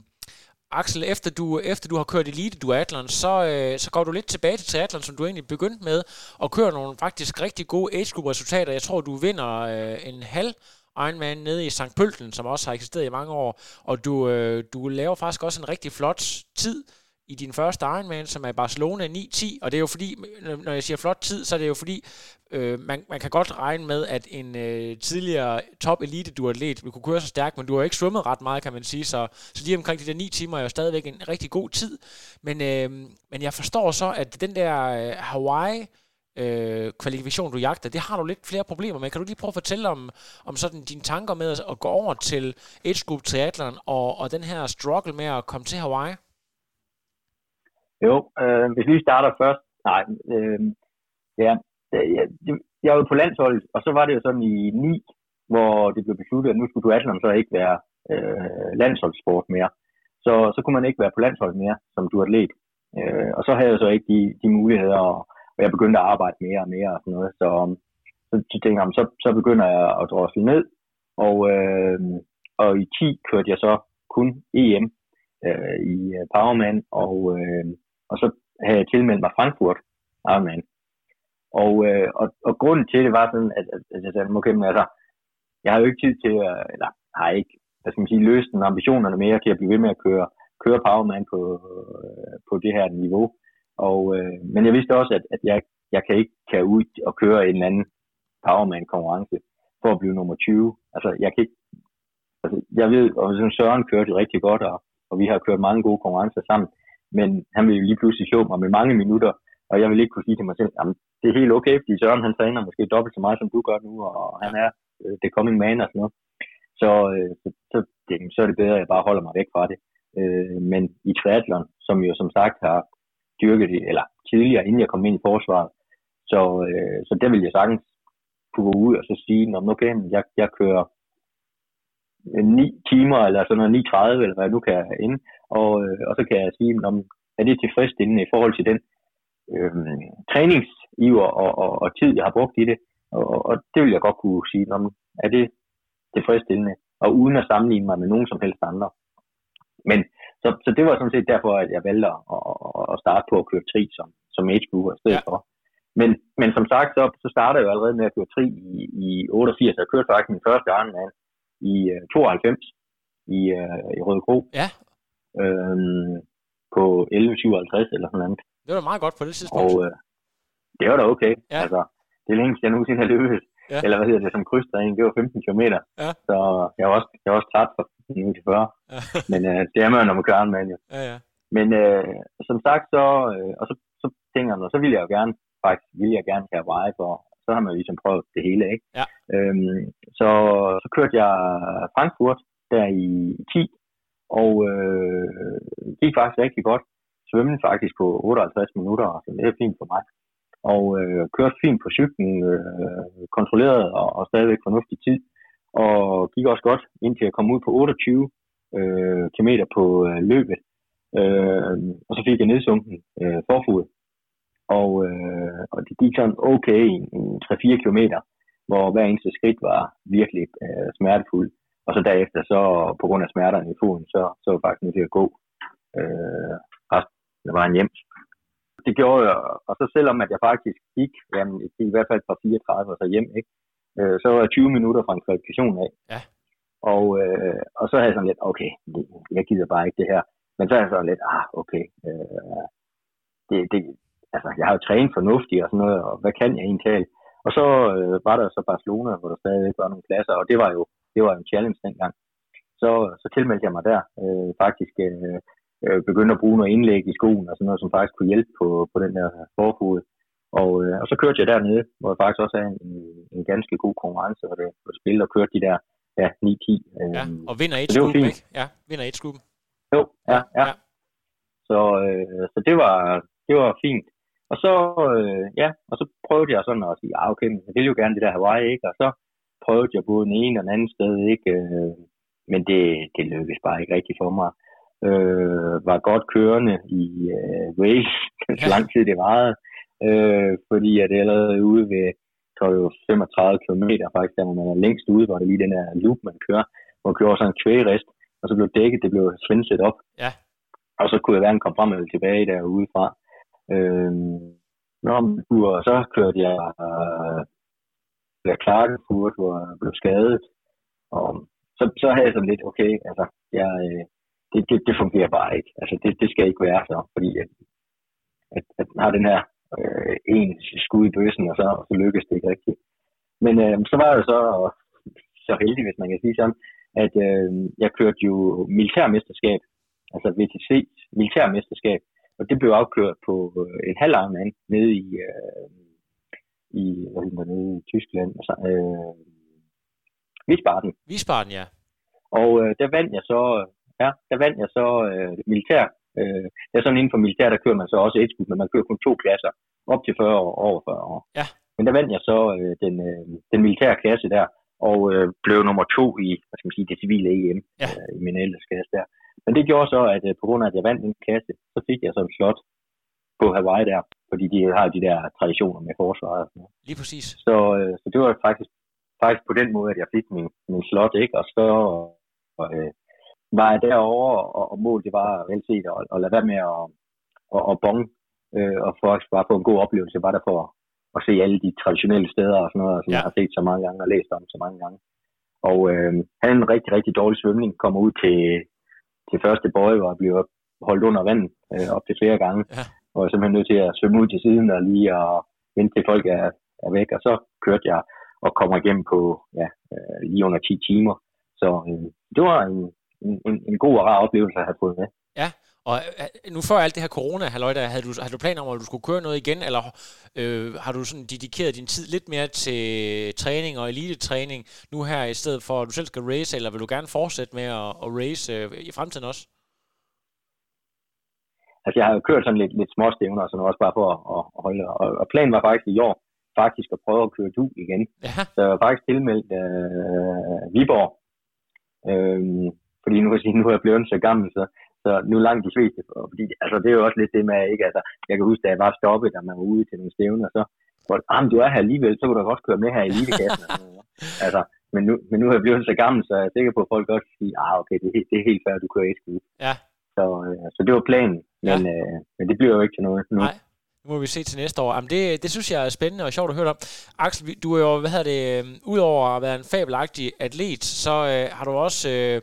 Axel, efter du, efter du har kørt elite duatlon, så, øh, så går du lidt tilbage til triathlon, som du egentlig begyndte med, og kører nogle faktisk rigtig gode age group resultater. Jeg tror, du vinder øh, en halv Ironman nede i St. Pølten, som også har eksisteret i mange år, og du, øh, du laver faktisk også en rigtig flot tid i din første Ironman, som er Barcelona 9-10, og det er jo fordi, når jeg siger flot tid, så er det jo fordi, øh, man, man kan godt regne med, at en øh, tidligere top elite duatlet vil kunne køre så stærkt, men du har ikke svømmet ret meget, kan man sige, så, så lige omkring de der 9 timer er jo stadigvæk en rigtig god tid, men, øh, men jeg forstår så, at den der øh, Hawaii øh, kvalifikation, du jagter, det har du lidt flere problemer med. Kan du lige prøve at fortælle om, om sådan dine tanker med at, at gå over til Age Group Triathlon og, og den her struggle med at komme til Hawaii? Jo, øh, hvis vi starter først. Nej, øh, ja, øh, jeg, jeg var på landsholdet, og så var det jo sådan i 9, hvor det blev besluttet, at nu skulle du duatlon så ikke være øh, landsholdssport mere. Så, så kunne man ikke være på landsholdet mere som duatlet. Øh, og så havde jeg så ikke de, de muligheder, og, og jeg begyndte at arbejde mere og mere og sådan noget. Så, så, så tænkte jeg, så, så begynder jeg at drosle ned, og, øh, og i 10 kørte jeg så kun EM øh, i Powerman, og, øh, og så havde jeg tilmeldt mig Frankfurt Ironman. Og, øh, og, og grunden til det var sådan, at, at, at jeg sagde, okay, men altså, jeg har jo ikke tid til, at, eller har ikke, hvad skal man sige, løst den ambitionerne mere til at blive ved med at køre, køre Powerman på, øh, på det her niveau. Og, øh, men jeg vidste også, at, at jeg, jeg kan ikke kan ud og køre en eller anden Powerman konkurrence for at blive nummer 20. Altså, jeg kan ikke, altså, jeg ved, og Søren kørte jo rigtig godt, og, og vi har kørt mange gode konkurrencer sammen men han vil jo lige pludselig slå mig med mange minutter, og jeg vil ikke kunne sige til mig selv, at det er helt okay, fordi Søren han træner måske dobbelt så meget, som du gør nu, og han er øh, det coming man og sådan noget. Så, øh, så, så, det, så er det bedre, at jeg bare holder mig væk fra det. Øh, men i triathlon, som jo som sagt har dyrket det, eller tidligere, inden jeg kom ind i forsvaret, så, øh, så der vil jeg sagtens kunne gå ud og så sige, okay, jeg, jeg kører øh, 9 timer, eller sådan noget 9.30, eller hvad jeg nu kan ind, og, øh, og så kan jeg sige, om er det tilfredsstillende i forhold til den øh, træningsiver og, og, og tid, jeg har brugt i det. Og, og det vil jeg godt kunne sige, om er det tilfredsstillende, og uden at sammenligne mig med nogen som helst andre. Men så, så det var sådan set derfor, at jeg valgte at, at, at starte på at køre tri som, som age group i stedet ja. for. Men, men som sagt, så, så startede jeg jo allerede med at køre tri i, i 88. Jeg kørte faktisk min første Ironman i uh, 92 i, uh, i Røde Kro. Ja, øhm, på 11.57 eller sådan noget. Det var meget godt på det tidspunkt. Og øh, det var da okay. Ja. Altså, det er længst, jeg nogensinde har løbet. Ja. Eller hvad hedder det, som krydstræning, det var 15 km. Ja. Så jeg var også, jeg var også træt for 15 til 40. Ja. Men øh, det er man, når man kører en mand jo. Ja, ja. Men øh, som sagt, så, øh, og så, så tænker jeg, så vil jeg jo gerne, faktisk vil jeg gerne have veje for, så har man jo ligesom prøvet det hele, ikke? Ja. Øhm, så, så kørte jeg Frankfurt der i 10, og øh, gik faktisk rigtig godt. Svømmede faktisk på 58 minutter, så det er fint for mig. Og øh, kørte fint på cyklen, øh, kontrolleret og, og stadigvæk fornuftig tid. Og gik også godt, indtil jeg kom ud på 28 øh, km på øh, løbet. Øh, og så fik jeg nedsunken øh, forfod. Og, øh, og det gik sådan okay i 3-4 km, hvor hver eneste skridt var virkelig øh, smertefuld. Og så derefter, så på grund af smerterne i foden, så, så var jeg faktisk nødt til at gå øh, resten af vejen hjem. Det gjorde jeg, og så selvom at jeg faktisk gik, jamen, i hvert fald fra 34 og så hjem, ikke? Øh, så var jeg 20 minutter fra en kvalifikation af. Ja. Og, øh, og så havde jeg sådan lidt, okay, det, jeg gider bare ikke det her. Men så er jeg sådan lidt, ah, okay, øh, det, det, altså, jeg har jo trænet fornuftigt og sådan noget, og hvad kan jeg egentlig Og så øh, var der så Barcelona, hvor der stadigvæk var nogle klasser, og det var jo det var en challenge dengang. Så, så tilmeldte jeg mig der. Øh, faktisk øh, øh, begyndte at bruge noget indlæg i skoen og sådan noget, som faktisk kunne hjælpe på, på den der forfod. Og, øh, og så kørte jeg dernede, hvor jeg faktisk også havde en, en ganske god konkurrence, hvor det, det spillede og kørte de der ja, 9-10. Øh, ja, og vinder et skub, ikke? Ja, vinder et skub. Jo, ja, ja. ja. Så, øh, så det var, det var fint. Og så, øh, ja, og så prøvede jeg sådan at sige, ah, okay, jeg vil jo gerne det der Hawaii, ikke? Og så prøvede jeg både den ene og den anden sted, ikke? Øh, men det, det lykkedes bare ikke rigtigt for mig. Øh, var godt kørende i øh, Wales, så lang tid det varede, øh, fordi jeg allerede ude ved tror var 35 km faktisk, der hvor man er længst ude, hvor det lige den her loop, man kører, hvor man kører sådan en kvægerest, og så blev dækket, det blev svenset op. Ja. Og så kunne jeg hverken komme frem eller tilbage derude fra. Øh, Nå, og så kørte jeg Per der Clarkefurt, hvor jeg blev skadet. Og så, så havde jeg sådan lidt, okay, altså, jeg, øh, det, det, det fungerer bare ikke. Altså, det, det skal ikke være så, fordi at, at, at man har den her øh, en skud i bøssen, og så, og så lykkes det ikke rigtigt. Men øh, så var jeg så så heldig, hvis man kan sige sådan, at øh, jeg kørte jo militærmesterskab, altså VTC militærmesterskab, og det blev afkørt på øh, en halv mand nede i, øh, i, hvad hedder nede i Tyskland, altså, øh, Wiesbaden. Wiesbaden, ja. Og øh, der vandt jeg så, ja, der vandt jeg så øh, militær. Øh, det er sådan inden for militær, der kører man så også et men man kører kun to klasser, op til 40 år, over 40 år. Ja. Men der vandt jeg så øh, den, øh, den militære klasse der, og øh, blev nummer to i, hvad skal man sige, det civile EM ja. øh, i min klasse der. Men det gjorde så, at øh, på grund af, at jeg vandt den klasse, så fik jeg så en slot på Hawaii der, fordi de har de der traditioner med forsvaret. Og sådan noget. Lige præcis. Så, øh, så det var faktisk, faktisk på den måde, at jeg fik min, min slot, ikke? Og så og, øh, var jeg derovre, og, og målet det var vel set at, at lade være med at, at, at bonge, øh, og faktisk bare få en god oplevelse, var der for at se alle de traditionelle steder og sådan noget, som ja. jeg har set så mange gange og læst om så mange gange. Og øh, han en rigtig, rigtig dårlig svømning, kommer ud til, til første bøje, hvor jeg bliver holdt under vandet øh, op til flere gange. Ja. Og jeg simpelthen nødt til at svømme ud til siden og lige at vente til folk er, er væk. Og så kørte jeg og kommer igennem på ja, øh, lige under 10 timer. Så øh, det var en, en, en god og rar oplevelse at have fået med. Ja, og øh, nu før alt det her corona, halløj, der, havde, du, havde du planer om, at du skulle køre noget igen, eller øh, har du sådan dedikeret din tid lidt mere til træning og elitetræning nu her, i stedet for, at du selv skal race, eller vil du gerne fortsætte med at, at race øh, i fremtiden også? Altså, jeg har jo kørt sådan lidt, lidt småstævner, så nu også bare for at, at, at holde, og, og planen var faktisk i år, faktisk at prøve at køre du igen. Ja. Så jeg var faktisk tilmeldt øh, Viborg, øh, fordi nu, nu er jeg blevet så gammel, så så nu langt de fleste, fordi altså, det er jo også lidt det med, ikke? Altså, jeg kan huske, da jeg var stoppet, da man var ude til nogle stævner, så hvor ah, du er her alligevel, så kunne du godt køre med her i elitekassen. altså, men nu, men nu er jeg blevet så gammel, så jeg er sikker på, at folk også siger, ah, okay, det, det er helt færdigt, du kører et skud. Ja. Så, øh, så det var planen, men, ja. øh, men det bliver jo ikke til noget nu. Nej. Nu må vi se til næste år. Jamen det, det synes jeg er spændende og sjovt at høre om. Axel, du er jo, hvad hedder det, øh, udover at være en fabelagtig atlet, så øh, har du også øh,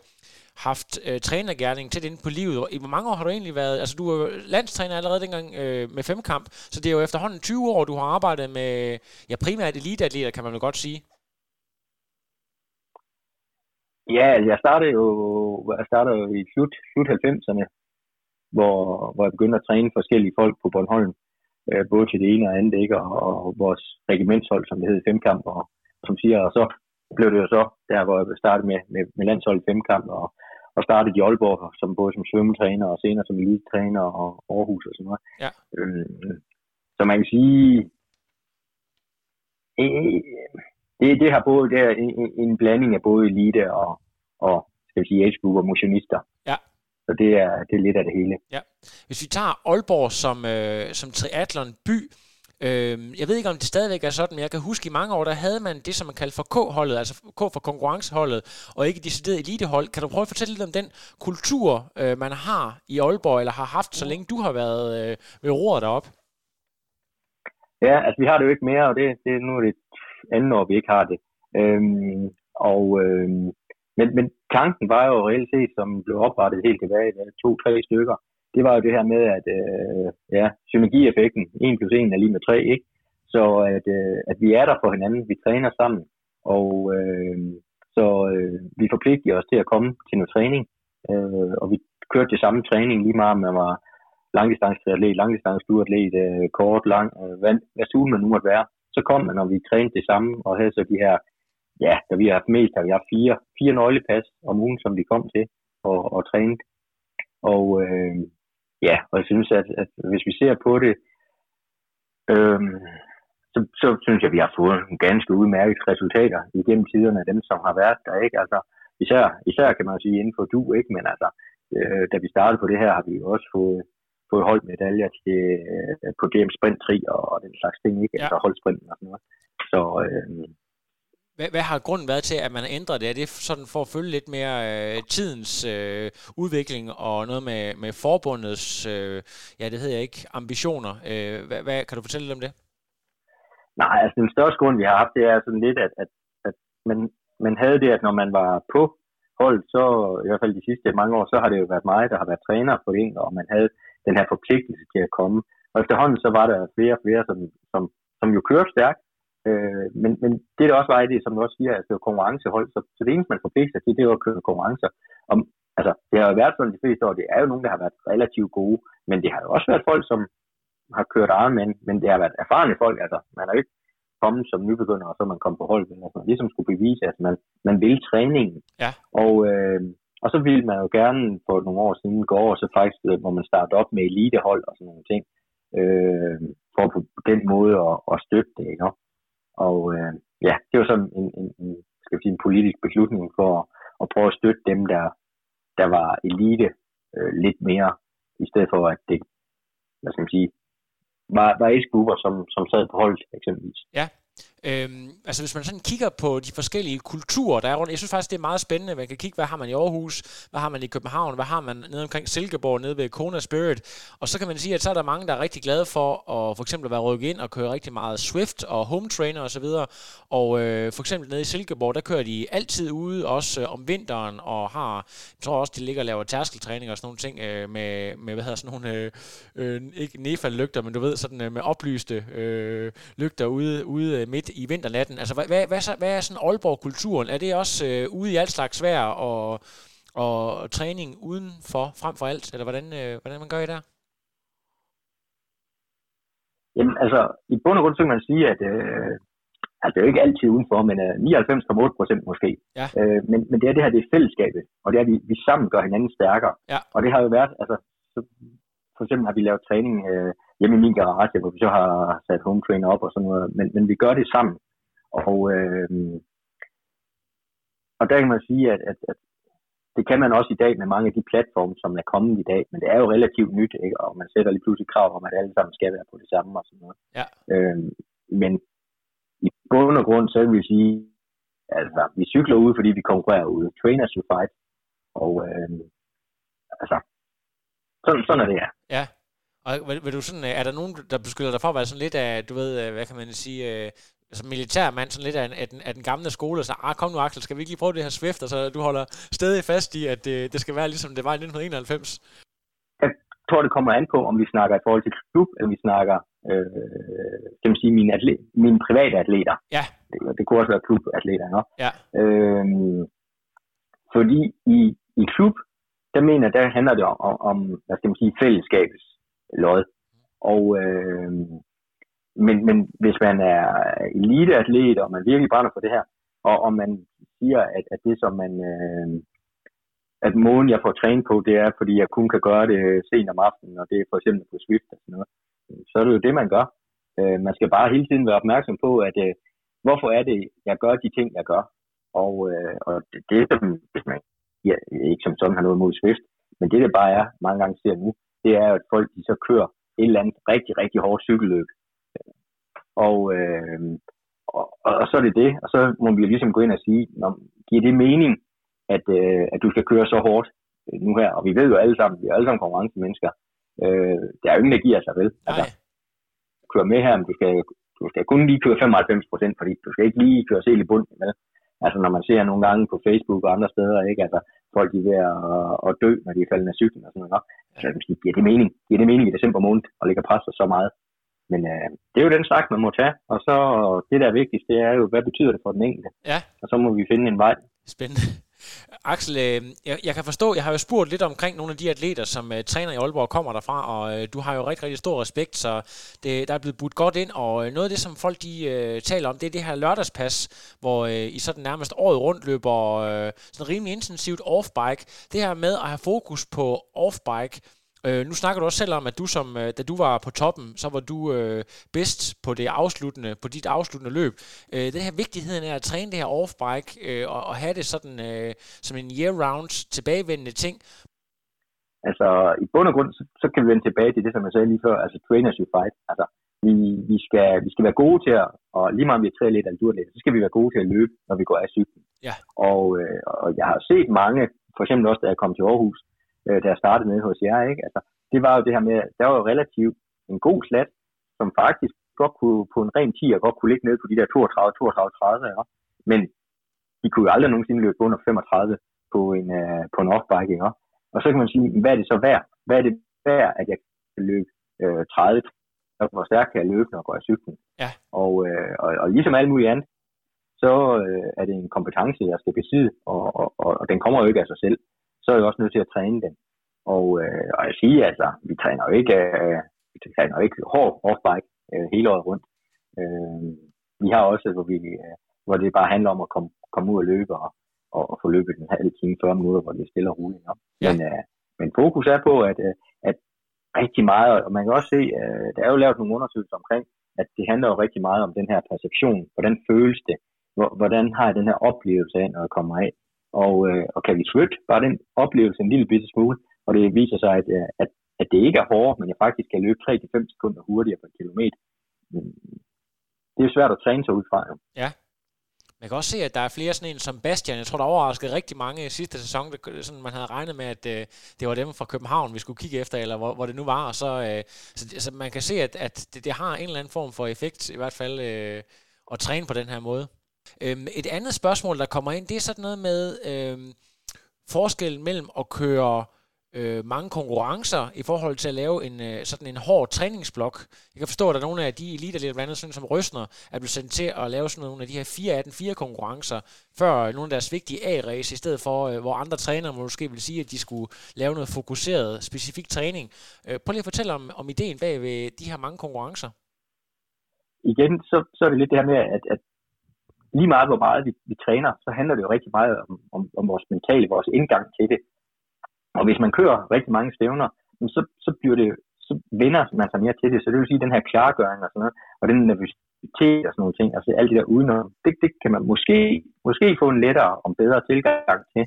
haft øh, trænergærning til inde på livet. I hvor mange år har du egentlig været? Altså, du er landstræner allerede dengang øh, med femkamp, så det er jo efterhånden 20 år, du har arbejdet med, ja, primært eliteatleter, kan man vel godt sige. Ja, altså, jeg startede jo, jeg startede jo i slut, slut 90'erne, hvor, hvor jeg begyndte at træne forskellige folk på Bornholm, øh, både til det ene og andet, ikke? Og, og vores regimentshold, som det hed, femkamp, og som siger, og så blev det jo så der, hvor jeg startede med, med, med landsholdet femkamp, og, og startede i Aalborg, som både som svømmetræner og senere som elitetræner og Aarhus og sådan noget. Ja. Øhm, så man kan sige, øh, det, det har både det er en, en blanding af både elite og, og skal vi sige, age og motionister. Ja. Så det er, det er lidt af det hele. Ja. Hvis vi tager Aalborg som, øh, som triathlon by, Øh, jeg ved ikke, om det stadigvæk er sådan, men jeg kan huske, i mange år, der havde man det, som man kaldte for K-holdet, altså K for konkurrenceholdet, og ikke decideret elitehold. Kan du prøve at fortælle lidt om den kultur, øh, man har i Aalborg, eller har haft, så længe du har været øh, ved roret deroppe? Ja, altså vi har det jo ikke mere, og det, det nu er det andet år, vi ikke har det. Øhm, og, øhm, men, men tanken var jo reelt set, som blev oprettet helt tilbage, to-tre stykker, det var jo det her med, at øh, ja, synergieffekten, 1 plus 1 er lige med 3, ikke? Så at, øh, at vi er der for hinanden, vi træner sammen, og øh, så øh, vi forpligter os til at komme til noget træning, øh, og vi kørte det samme træning lige meget, man var langdistanceatlet, langdistanceduatlet, øh, kort, lang, øh, hvad, hvad sugen man nu måtte være. Så kom man, når vi trænede det samme, og havde så de her, ja, da vi har haft mest, har vi haft fire, fire nøglepas om ugen, som vi kom til og, og trænede. Og øh, ja, og jeg synes, at, at hvis vi ser på det, øh, så, så synes jeg, at vi har fået nogle ganske udmærkede resultater igennem tiderne af dem, som har været der, ikke? Altså, især, især kan man sige inden for du, ikke? Men altså, øh, da vi startede på det her, har vi også fået fået holdmedaljer til, øh, på DM Sprint 3 og, og den slags ting, ikke? Ja. Altså holdsprinten og sådan noget. Så, øh, hvad, hvad har grunden været til, at man har ændret det? Er det sådan for at følge lidt mere øh, tidens øh, udvikling og noget med, med forbundets, øh, ja det hedder jeg ikke, ambitioner? Øh, hvad, hvad, kan du fortælle lidt om det? Nej, altså den største grund, vi har haft, det er sådan lidt, at, at, at man, man havde det, at når man var på hold, så i hvert fald de sidste mange år, så har det jo været mig, der har været træner for det, og man havde den her forpligtelse til at komme. Og efterhånden så var der flere og flere, som, som, som jo kørte stærkt, øh, men, men det der også var i det, som du også siger, at det var konkurrencehold, så, så det eneste, man forpligter sig til, det var at køre konkurrencer. Om, altså, det har jo været sådan de fleste år, det er jo nogen, der har været relativt gode, men det har jo også været folk, som har kørt eget, men, men det har været erfarne folk, altså man har jo ikke kommet som nybegynder, og så man kom på hold, altså, ligesom skulle bevise, at man, man vil træningen. Ja. Og, øh, og så ville man jo gerne for nogle år siden gå over, så faktisk, øh, hvor man startede op med elitehold og sådan nogle ting, øh, for på den måde at, at støtte det. Ikke? Og øh, ja, det var sådan en, en, en, skal vi sige, en politisk beslutning for at, at prøve at støtte dem, der, der var elite øh, lidt mere, i stedet for at det, hvad skal man sige, var, var som, som sad på holdet eksempelvis. Ja, Øhm, altså hvis man sådan kigger på de forskellige kulturer, der er rundt, jeg synes faktisk, det er meget spændende. Man kan kigge, hvad har man i Aarhus, hvad har man i København, hvad har man nede omkring Silkeborg, nede ved Kona Spirit. Og så kan man sige, at så er der mange, der er rigtig glade for at for eksempel være rykket ind og køre rigtig meget Swift og home trainer osv. Og, og øh, for eksempel nede i Silkeborg, der kører de altid ude, også øh, om vinteren, og har, jeg tror også, de ligger og laver tærskeltræning og sådan nogle ting øh, med, med, hvad hedder sådan nogle, øh, øh, ikke nefaldlygter, men du ved, sådan øh, med oplyste øh, lygter ude, ude øh, midt i vinternatten. Altså, hvad, hvad, hvad, hvad er sådan Aalborg-kulturen? Er det også øh, ude i alt slags vejr og, og træning udenfor, frem for alt? Eller hvordan, øh, hvordan man gør I der? Jamen, altså, i bund og grund så kan man sige, at øh, altså, det er jo ikke altid udenfor, men øh, 99,8 procent måske. Ja. Øh, men, men det er det her, det er fællesskabet, og det er, at vi, vi sammen gør hinanden stærkere. Ja. Og det har jo været, altså, så, for eksempel har vi lavet træning øh, hjemme i min garage, hvor vi så har sat home trainer op og sådan noget, men, men vi gør det sammen. Og, øh, og der kan man sige, at, at, at det kan man også i dag med mange af de platforme, som er kommet i dag, men det er jo relativt nyt, ikke? og man sætter lige pludselig krav om, at alle sammen skal være på det samme og sådan noget. Ja. Øh, men i bund og grund, så vil vi sige, altså, vi cykler ude, fordi vi konkurrerer ude. Trainers to fight. Og øh, altså, sådan, sådan er det, ja. Ja. Og vil, vil du sådan, er der nogen, der beskylder dig for at være sådan lidt af, du ved, øh, hvad kan man sige, øh, altså militærmand, sådan lidt af, af, den, af den gamle skole, og så, ah, kom nu Axel, skal vi ikke lige prøve det her Swift, og så du holder stadig fast i, at det, det skal være ligesom det var i 1991? Jeg tror, det kommer an på, om vi snakker i forhold til klub, eller vi snakker, øh, skal man sige, mine, atlet, mine private atleter. Ja. Det, det kunne også være klubatleter, no? Ja. Øh, fordi i, i klub, der mener der handler det om, om, om hvad skal man sige, fællesskabets lod. Og øh, men, men hvis man er eliteatlet, og man virkelig brænder for det her, og, og man siger, at, at det som man, øh, at måden jeg får trænet på, det er, fordi jeg kun kan gøre det sent om aftenen, og det er for eksempel på Swift og sådan noget, så er det jo det, man gør. Øh, man skal bare hele tiden være opmærksom på, at øh, hvorfor er det, jeg gør de ting, jeg gør. Og, øh, og det, det som, hvis man ja, ikke som sådan har noget mod Swift, men det, det bare er, mange gange ser nu, det er, at folk de så kører et eller andet rigtig, rigtig hårdt cykelløb, og, øh, og, og så er det det. Og så må vi ligesom gå ind og sige, når, giver det mening, at, øh, at du skal køre så hårdt øh, nu her? Og vi ved jo alle sammen, vi er alle sammen konkurrencemennesker. Øh, der er jo ingen, der giver sig vel. Altså, køre med her, men du skal, du skal kun lige køre 95 procent, fordi du skal ikke lige køre selv i bunden. Vel? Altså når man ser nogle gange på Facebook og andre steder, ikke? Altså, folk de er ved at, at dø, når de er faldet af cyklen og sådan noget. Så giver det mening? Giver det mening i december måned at lægge pres så meget? Men øh, det er jo den snak, man må tage. Og så det, der er vigtigst, det er jo, hvad betyder det for den enkelte? Ja. Og så må vi finde en vej. Spændende. Axel, øh, jeg, jeg kan forstå, jeg har jo spurgt lidt omkring nogle af de atleter, som uh, træner i Aalborg kommer derfra, og uh, du har jo rigtig, rigtig stor respekt, så det, der er blevet budt godt ind, og uh, noget af det, som folk de uh, taler om, det er det her lørdagspas, hvor uh, I sådan nærmest året rundt løber uh, sådan rimelig intensivt off-bike. Det her med at have fokus på off-bike, Øh, nu snakker du også selv om, at du som, øh, da du var på toppen, så var du øh, bedst på det afsluttende, på dit afsluttende løb. Øh, den her vigtigheden af at træne det her off-bike, øh, og, og have det sådan øh, som en year-round tilbagevendende ting. altså i bund og grund, så, så kan vi vende tilbage til det, som jeg sagde lige før, altså trainers you fight. Altså, vi, vi, skal, vi skal være gode til at, og lige meget om vi er lidt eller lidt, så skal vi være gode til at løbe, når vi går af cyklen. Ja. Og, øh, og jeg har set mange, for eksempel også da jeg kom til Aarhus, øh, da jeg startede nede hos jer, ikke? Altså, det var jo det her med, der var jo relativt en god slat, som faktisk godt kunne, på en ren 10 godt kunne ligge ned på de der 32, 32, 30, ja. men de kunne jo aldrig nogensinde løbe under 35 på en, uh, på en off-bike, ikke? Og så kan man sige, hvad er det så værd? Hvad er det værd, at jeg kan løbe uh, 30? Og hvor stærkt kan jeg løbe, når jeg går i cyklen? Ja. Og, uh, og, og ligesom alt muligt andet, så uh, er det en kompetence, jeg skal besidde, og, og, og, og den kommer jo ikke af sig selv. Så er jeg også nødt til at træne den. Og, uh, og jeg siger altså, vi træner jo ikke, uh, vi træner jo ikke hård off-bike uh, hele året rundt. Uh, vi har også, hvor, vi, uh, hvor det bare handler om at komme, komme ud og løbe og, og, og få løbet en halv time, 40 minutter, hvor det er stille og roligt. Ja. Men, uh, men fokus er på, at, uh, at rigtig meget, og man kan også se, uh, der er jo lavet nogle undersøgelser omkring, at det handler jo rigtig meget om den her perception, hvordan føles det, hvordan har jeg den her oplevelse af, når jeg kommer af, og, øh, og kan vi flytte bare den oplevelse en lille bitte smule, og det viser sig, at, øh, at, at det ikke er hårdt, men jeg faktisk kan løbe 3-5 sekunder hurtigere per kilometer. Det er svært at træne sig ud fra. Jo. Ja, man kan også se, at der er flere sådan en som Bastian. Jeg tror, der overraskede rigtig mange i sidste sæson. Det, sådan, man havde regnet med, at øh, det var dem fra København, vi skulle kigge efter, eller hvor, hvor det nu var. Og så, øh, så så man kan se, at, at det, det har en eller anden form for effekt, i hvert fald øh, at træne på den her måde. Øhm, et andet spørgsmål, der kommer ind, det er sådan noget med øhm, forskellen mellem at køre øh, mange konkurrencer i forhold til at lave en øh, sådan en hård træningsblok. Jeg kan forstå, at der er nogle af de elite lidt andet sådan som Røsner, er blevet sendt til at lave sådan nogle af de her 4-18-4 konkurrencer, før øh, nogle af deres vigtige A-race, i stedet for, øh, hvor andre trænere måske vil sige, at de skulle lave noget fokuseret, specifik træning. Øh, prøv lige at fortælle om, om ideen bag ved de her mange konkurrencer. Igen, så, så er det lidt det her med, at, at lige meget hvor meget vi, vi træner, så handler det jo rigtig meget om, om, om vores mentale, vores indgang til det. Og hvis man kører rigtig mange stævner, så, så bliver det så vender man sig mere til det. Så det vil sige, at den her klargøring og sådan noget, og den nervøsitet og sådan nogle ting, altså alt det der udenom, det, det kan man måske, måske få en lettere og bedre tilgang til.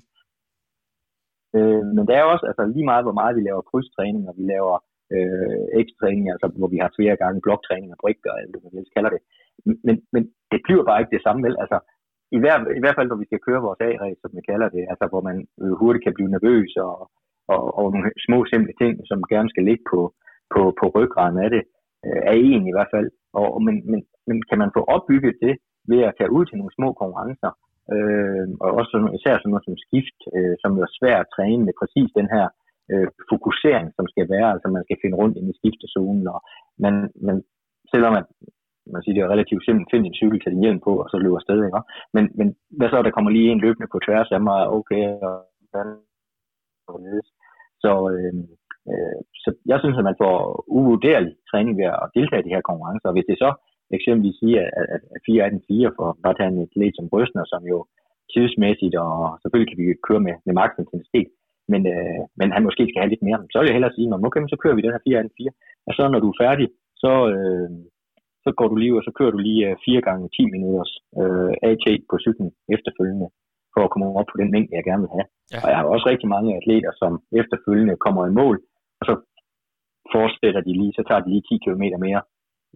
Øh, men det er også altså, lige meget, hvor meget vi laver krydstræning, og vi laver øh, ekstræning, altså hvor vi har flere gange bloktræning og brikker og alt det, man ellers kalder det. Men, men det bliver bare ikke det samme, vel? Altså, i, hver, I hvert fald, når vi skal køre vores A-race, som vi kalder det, altså hvor man hurtigt kan blive nervøs og, og, og nogle små simple ting, som gerne skal ligge på, på, på ryggraden af det, øh, er en i hvert fald. Og, men, men, men kan man få opbygget det ved at tage ud til nogle små konkurrencer, øh, og også især sådan noget som skift, øh, som er svært at træne med præcis den her øh, fokusering, som skal være, altså man skal finde rundt i skiftezonen, og man, man, selvom at, man siger, det er relativt simpelt, find en cykel, tage din hjelm på, og så løber afsted, ikke? Men, men hvad så, der kommer lige en løbende på tværs af mig, okay, og hvordan så, øh, øh, så jeg synes, at man får uvurderlig træning ved at deltage i de her konkurrencer. Og hvis det så eksempelvis siger, at, at, at 4 er den 4 for bare at tage en atlet som Brøsner, som jo tidsmæssigt, og selvfølgelig kan vi køre med, med maks intensitet, men, øh, men han måske skal have lidt mere. Så vil jeg hellere sige, at okay, så kører vi den her 4 den 4 og så når du er færdig, så, øh, så går du lige, og så kører du lige 4 gange 10 minutters øh, AT på cyklen efterfølgende for at komme op på den mængde, jeg gerne vil have. Ja. Og jeg har også rigtig mange atleter, som efterfølgende kommer i mål, og så fortsætter de lige, så tager de lige 10 km mere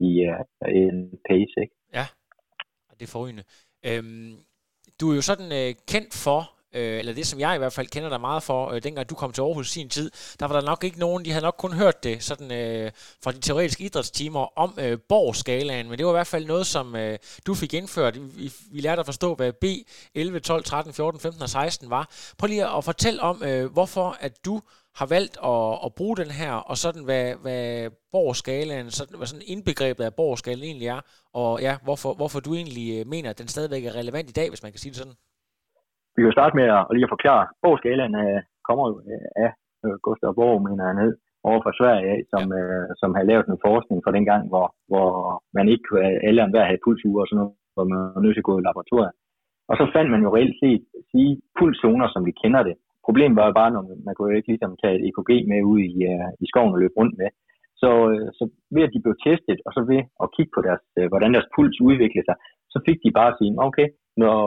i uh, en pace. Ikke? Ja, det er forrygende. Øhm, du er jo sådan øh, kendt for, øh, eller det som jeg i hvert fald kender dig meget for, øh, dengang du kom til Aarhus i sin tid, der var der nok ikke nogen, de havde nok kun hørt det sådan øh, fra de teoretiske idrætstimer om øh, Borg-skalaen, men det var i hvert fald noget, som øh, du fik indført. Vi, vi lærte at forstå, hvad B 11, 12, 13, 14, 15 og 16 var. Prøv lige at fortælle om, øh, hvorfor at du har valgt at, at bruge den her, og sådan hvad, hvad borgskalaen, sådan, hvad sådan indbegrebet af borgskalaen egentlig er, og ja, hvorfor, hvorfor du egentlig øh, mener, at den stadigvæk er relevant i dag, hvis man kan sige det sådan vi kan starte med at, at lige at forklare, hvor skalaen øh, kommer øh, af øh, Gustav Borg, mener han hed, over for Sverige af, som, øh, som havde lavet en forskning fra den gang, hvor, hvor man ikke alle og hver havde pulsure og sådan noget, hvor man var nødt til at gå i laboratoriet. Og så fandt man jo reelt set sige pulszoner, som vi kender det. Problemet var jo bare, når man kunne jo ikke ligesom tage et EKG med ud i, uh, i skoven og løbe rundt med. Så, uh, så ved at de blev testet, og så ved at kigge på deres, uh, hvordan deres puls udviklede sig, så fik de bare at sige, okay, når,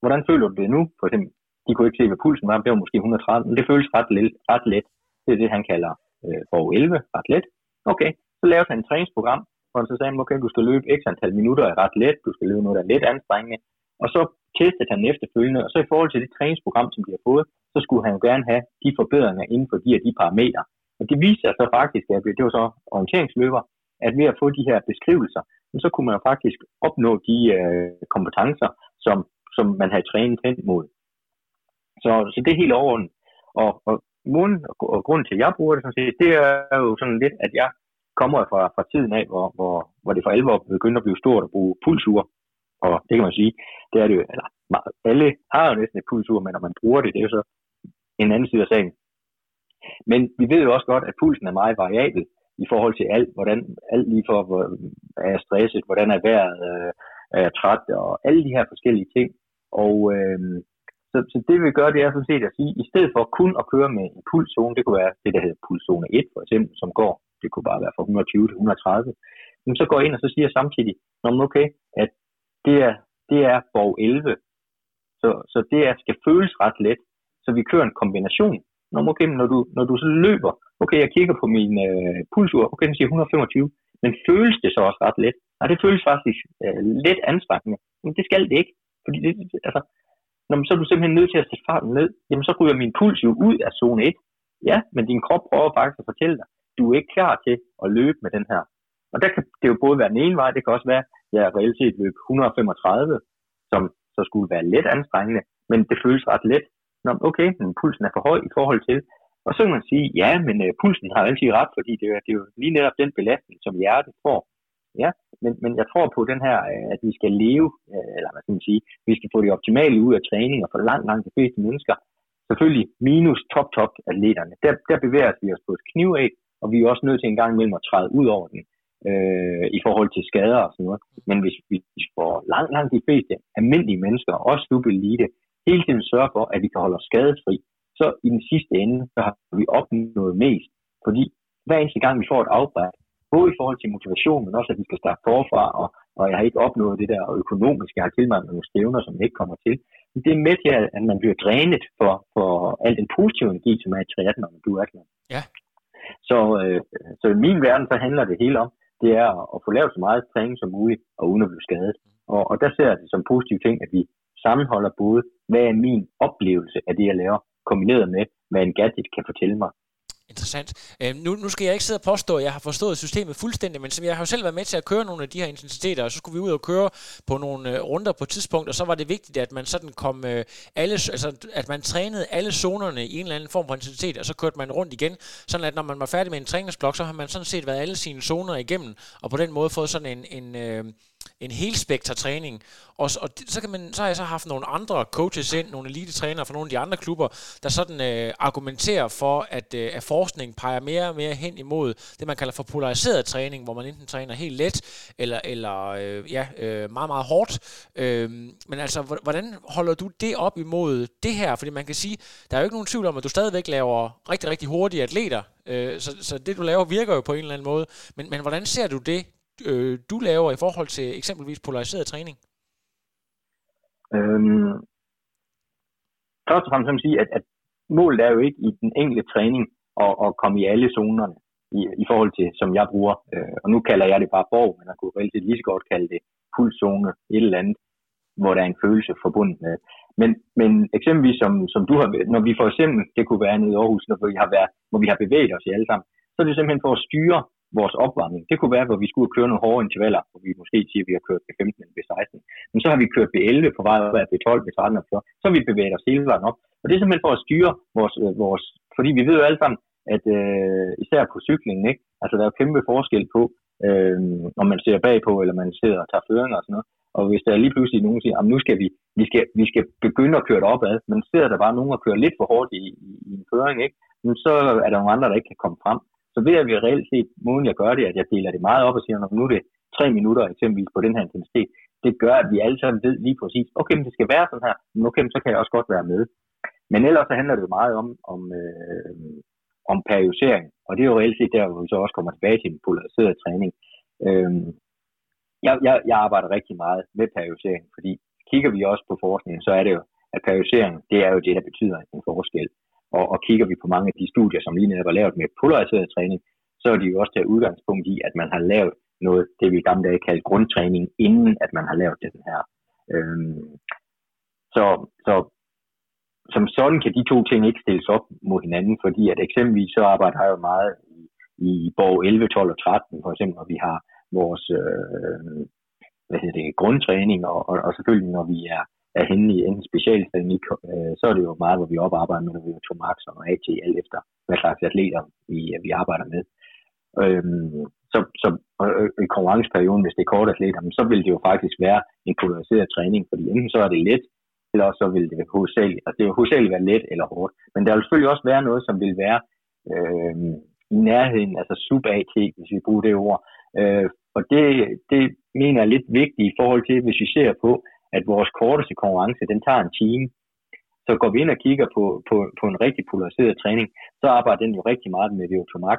hvordan føler du det nu, for eksempel de kunne ikke se, hvad pulsen var, det var måske 130, men det føles ret, let, ret let. Det er det, han kalder øh, for 11, ret let. Okay, så lavede han et træningsprogram, hvor han så sagde, okay, du skal løbe x antal minutter er ret let, du skal løbe noget, der er let anstrengende, og så testede han efterfølgende, og så i forhold til det træningsprogram, som de har fået, så skulle han jo gerne have de forbedringer inden for de her de parametre. Og det viser sig så faktisk, at det var så orienteringsløber, at ved at få de her beskrivelser, så kunne man faktisk opnå de øh, kompetencer, som, som man havde trænet hen mod. Så, så det er helt overordnet. Og, og måden og grunden til, at jeg bruger det, sådan set, det er jo sådan lidt, at jeg kommer fra, fra tiden af, hvor, hvor, hvor det for alvor begyndte at blive stort at bruge pulsur. Og det kan man sige, det er det jo, eller, alle har jo næsten et pulsur, men når man bruger det, det er jo så en anden side af sagen. Men vi ved jo også godt, at pulsen er meget variabel i forhold til alt, hvordan, alt lige for, hvor, er jeg stresset, hvordan er vejret, øh, er jeg træt, og alle de her forskellige ting. Og øh, så, så det vi gør, det er sådan set at sige, i stedet for kun at køre med en pulszone, det kunne være det, der hedder pulszone 1 for eksempel, som går, det kunne bare være fra 120 til 130, men så går jeg ind og så siger samtidig, Nå, okay, at det er, det er borg 11, så, så det er, skal føles ret let, så vi kører en kombination. Nå, okay, når du, når du så løber, okay, jeg kigger på min øh, pulsur, okay, den siger 125, men føles det så også ret let? Nej, det føles faktisk øh, let anstrengende, men det skal det ikke, fordi det, altså, når man, så er du simpelthen nødt til at sætte farten ned, jamen så ryger min puls jo ud af zone 1. Ja, men din krop prøver faktisk at fortælle dig, du er ikke klar til at løbe med den her. Og der kan det jo både være den ene vej, det kan også være, at jeg reelt set løb 135, som så skulle være let anstrengende, men det føles ret let. Nå, okay, men pulsen er for høj i forhold til. Og så kan man sige, ja, men uh, pulsen har altid ret, fordi det er, det er jo lige netop den belastning, som hjertet får. Ja, men, men jeg tror på den her, øh, at vi skal leve, øh, eller hvad skal man sige, vi skal få det optimale ud af træning, og for langt, langt de fleste mennesker, selvfølgelig minus top-top atleterne, der, der bevæger vi os på et knivæg, og vi er også nødt til en gang imellem at træde ud over den øh, i forhold til skader og sådan noget. Men hvis vi får langt, langt de fleste almindelige mennesker, også elite, hele tiden sørger for, at vi kan holde os skadesfri, så i den sidste ende, så har vi opnået mest. Fordi hver eneste gang, vi får et afbræk, både i forhold til motivation, men også at vi skal starte forfra, og, og jeg har ikke opnået det der økonomiske, jeg har til mig nogle stævner, som ikke kommer til. Men det er med til, at man bliver drænet for, for al den positive energi, som er i triathlon, når du er Ja. Så, øh, så i min verden, så handler det hele om, det er at få lavet så meget træning som muligt, og uden at blive skadet. Og, og der ser jeg det som positiv ting, at vi sammenholder både, hvad er min oplevelse af det, jeg laver, kombineret med, hvad en gadget kan fortælle mig. Interessant. Øh, nu, nu skal jeg ikke sidde og påstå, at jeg har forstået systemet fuldstændig, men som jeg har jo selv været med til at køre nogle af de her intensiteter, og så skulle vi ud og køre på nogle øh, runder på et tidspunkt, og så var det vigtigt, at man sådan kom øh, alle, altså at man trænede alle zonerne i en eller anden form for intensitet, og så kørte man rundt igen, sådan at når man var færdig med en træningsblok, så har man sådan set været alle sine zoner igennem, og på den måde fået sådan en, en øh, en helspektra træning. Og, og så, kan man, så har jeg så haft nogle andre coaches ind, nogle elite-trænere fra nogle af de andre klubber, der sådan øh, argumenterer for, at, øh, at forskning peger mere og mere hen imod det, man kalder for polariseret træning, hvor man enten træner helt let, eller, eller øh, ja, øh, meget, meget hårdt. Øh, men altså, hvordan holder du det op imod det her? Fordi man kan sige, der er jo ikke nogen tvivl om, at du stadigvæk laver rigtig, rigtig hurtige atleter, øh, så, så det du laver virker jo på en eller anden måde. Men, men hvordan ser du det øh, du laver i forhold til eksempelvis polariseret træning? Øhm, først og fremmest vil sige, at, at målet er jo ikke i den enkelte træning at, at komme i alle zonerne i, i forhold til, som jeg bruger. Øh, og nu kalder jeg det bare borg, men jeg kunne relativt lige så godt kalde det pulszone, et eller andet, hvor der er en følelse forbundet med. Men, men eksempelvis som, som du har, når vi for eksempel, det kunne være nede i Aarhus, når vi har, været, hvor vi har bevæget os i alle sammen, så er det simpelthen for at styre vores opvarmning. Det kunne være, hvor vi skulle køre nogle hårde intervaller, hvor vi måske siger, at vi har kørt B15 eller B16. Men så har vi kørt B11 på vej op ad B12, B13 og B14. Så har vi bevæget os hele vejen op. Og det er simpelthen for at styre vores, øh, vores fordi vi ved jo alle sammen, at øh, især på cyklingen, ikke? altså der er jo kæmpe forskel på, øh, om man ser bagpå, eller man sidder og tager føringer og sådan noget. Og hvis der lige pludselig nogen, siger, at nu skal vi, vi, skal, vi skal begynde at køre det opad, men ser der bare nogen, og kører lidt for hårdt i, i, i en føring, ikke? Men så er der nogle andre, der ikke kan komme frem. Så ved at vi reelt set, måden jeg gør det, at jeg deler det meget op og siger, når nu er det tre minutter eksempelvis på den her intensitet, det gør, at vi alle sammen ved lige præcis, okay, men det skal være sådan her, men okay, så kan jeg også godt være med. Men ellers så handler det jo meget om, om, øh, om periodisering, og det er jo reelt set der, hvor vi så også kommer tilbage til en polariseret træning. Øh, jeg, jeg, jeg arbejder rigtig meget med periodisering, fordi kigger vi også på forskningen, så er det jo, at periodisering, det er jo det, der betyder en forskel. Og, og kigger vi på mange af de studier, som lige netop er lavet med polariseret træning, så er de jo også til udgangspunkt i, at man har lavet noget, det vi i gamle dage kaldte grundtræning, inden at man har lavet den her. Øhm, så, så som sådan kan de to ting ikke stilles op mod hinanden, fordi at eksempelvis så arbejder jeg jo meget i, i borg 11, 12 og 13, for eksempel, når vi har vores øh, hvad hedder det, grundtræning, og, og, og selvfølgelig når vi er, er henne i en specialklinik, øh, så er det jo meget, hvor vi oparbejder med, når vi er Max og AT, alt efter hvad slags atleter vi, øh, vi arbejder med. Øhm, så, så øh, i konkurrenceperioden, hvis det er kort atleter, så vil det jo faktisk være en polariseret træning, fordi enten så er det let, eller så vil det hovedsageligt, altså det vil hovedsageligt være let eller hårdt. Men der vil selvfølgelig også være noget, som vil være øh, i nærheden, altså sub-AT, hvis vi bruger det ord. Øh, og det, det mener jeg er lidt vigtigt i forhold til, hvis vi ser på, at vores korteste konkurrence, den tager en time. Så går vi ind og kigger på, på, på en rigtig polariseret træning, så arbejder den jo rigtig meget med VO2 max.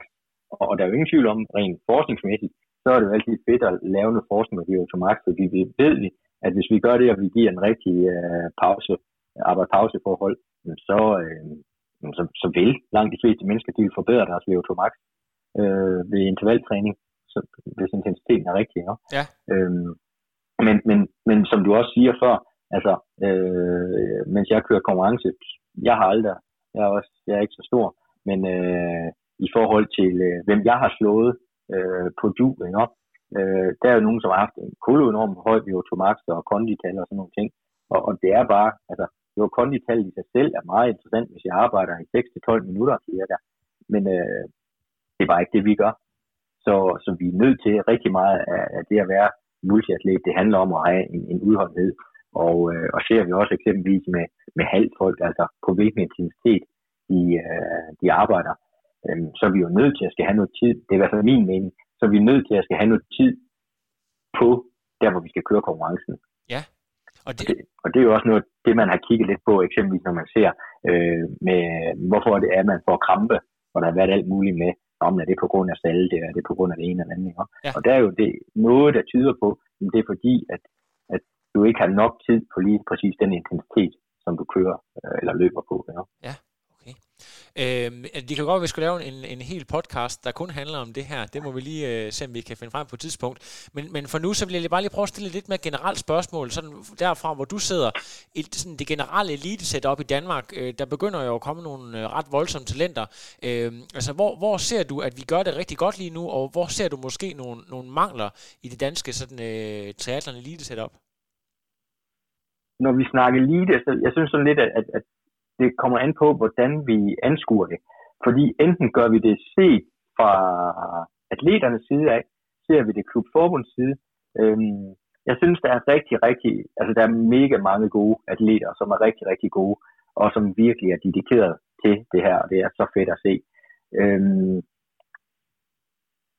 Og der er jo ingen tvivl om, rent forskningsmæssigt, så er det jo altid fedt at lave noget forskning med VO2 max, fordi vi ved, at hvis vi gør det, og vi giver en rigtig uh, pause, arbejde-pauseforhold, så, uh, så, så vil langt de fleste mennesker, de vil forbedre deres VO2 max uh, ved intervaltræning, så, hvis intensiteten er rigtig. Ja? Ja. Øhm, men, men, men som du også siger før, altså, øh, mens jeg kører konkurrence, jeg har aldrig, jeg er, også, jeg er ikke så stor, men øh, i forhold til, øh, hvem jeg har slået øh, på du, ikke? Øh, der er jo nogen, som har haft en kolo enorm høj VO2 og kondital og sådan nogle ting. Og, og det er bare, altså, jo kondital i sig selv er meget interessant, hvis jeg arbejder i 6-12 minutter cirka. Men øh, det er bare ikke det, vi gør. Så, så vi er nødt til rigtig meget af, af det at være multiatlet. Det handler om at have en, en udholdenhed. Og, øh, og ser vi også eksempelvis med, med halvfolk, altså på hvilken intensitet de, øh, de arbejder, øh, så er vi jo nødt til at skal have noget tid. Det er i hvert fald min mening. Så er vi nødt til at skal have noget tid på der, hvor vi skal køre konkurrencen. Ja. Og det... Og, det, og det er jo også noget, det man har kigget lidt på, eksempelvis når man ser, øh, med, hvorfor det er, at man får krampe, og der har været alt muligt med, om er det på grund af salte, er det på grund af det ene eller andet. Ikke? Ja. Og der er jo det, noget, der tyder på, at det er fordi, at, at du ikke har nok tid på lige præcis den intensitet, som du kører øh, eller løber på. Ikke? Ja. Øh, det kan godt, at vi skal lave en, en hel podcast, der kun handler om det her. Det må vi lige øh, se, om vi kan finde frem på et tidspunkt. Men, men for nu, så vil jeg bare lige prøve at stille lidt mere generelt spørgsmål, sådan derfra, hvor du sidder. Et, sådan det generelle elite op i Danmark, øh, der begynder jo at komme nogle øh, ret voldsomme talenter. Øh, altså, hvor, hvor ser du, at vi gør det rigtig godt lige nu, og hvor ser du måske nogle, nogle mangler i det danske sådan, øh, triathlon elite setup? Når vi snakker elite, så jeg synes sådan lidt, at, at det kommer an på, hvordan vi anskuer det. Fordi enten gør vi det set fra atleternes side af, ser vi det klubforbunds side. Øhm, jeg synes, der er rigtig, rigtig, altså der er mega mange gode atleter, som er rigtig, rigtig gode, og som virkelig er dedikeret til det her, og det er så fedt at se. Øhm,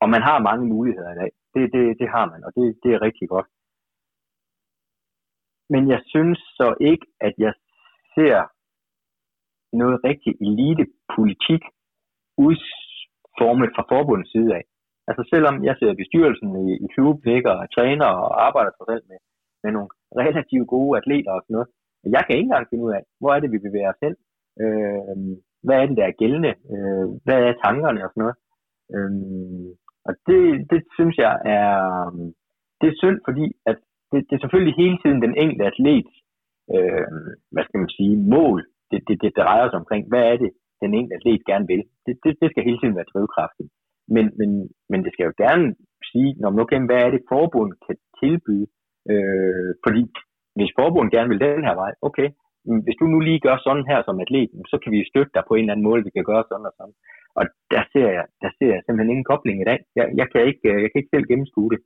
og man har mange muligheder i dag. Det, det, det har man, og det, det er rigtig godt. Men jeg synes så ikke, at jeg ser noget rigtig elitepolitik udformet fra forbundets side af. Altså selvom jeg sidder i bestyrelsen i, i klub, ligger og træner og arbejder trods alt med, med nogle relativt gode atleter og sådan noget, jeg kan ikke engang finde ud af, hvor er det, vi bevæger os hen? Øh, hvad er det, der er gældende? Øh, hvad er tankerne og sådan noget? Øh, og det, det synes jeg er, det er synd, fordi at det, det er selvfølgelig hele tiden den enkelte atlet, øh, hvad skal man sige, mål, det, det, det drejer sig omkring, hvad er det, den enkelte atlet gerne vil. Det, det, det skal hele tiden være drivkraften. Men, men, men det skal jo gerne sige, når man okay, hvad er det, forbundet kan tilbyde? Øh, fordi hvis forbundet gerne vil den her vej, okay, hvis du nu lige gør sådan her som atlet, så kan vi støtte dig på en eller anden måde, vi kan gøre sådan og sådan. Og der ser jeg, der ser jeg simpelthen ingen kobling i dag. Jeg, jeg, kan, ikke, øh, jeg kan ikke selv gennemskue det.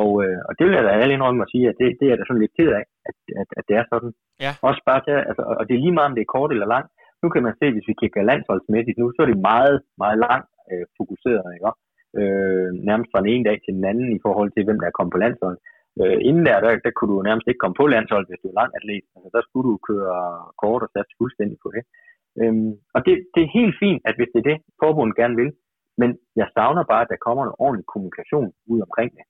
Og, øh, og det vil jeg da alle indrømme at sige, at det, det er da sådan lidt ked af, at, at, at det er sådan. Ja. Også bare til, altså, og det er lige meget, om det er kort eller langt. Nu kan man se, hvis vi kigger landsholdsmæssigt nu, så er det meget, meget langt øh, fokuseret, ikke? Øh, nærmest fra den ene dag til den anden i forhold til, hvem der er kommet på landsholdet. Øh, inden der, der, der kunne du nærmest ikke komme på landsholdet, hvis du er lang atlet. Altså, der skulle du køre kort og satse fuldstændig på det. Øhm, og det, det er helt fint, at hvis det er det, forbundet gerne vil, men jeg savner bare, at der kommer en ordentlig kommunikation ud omkring det.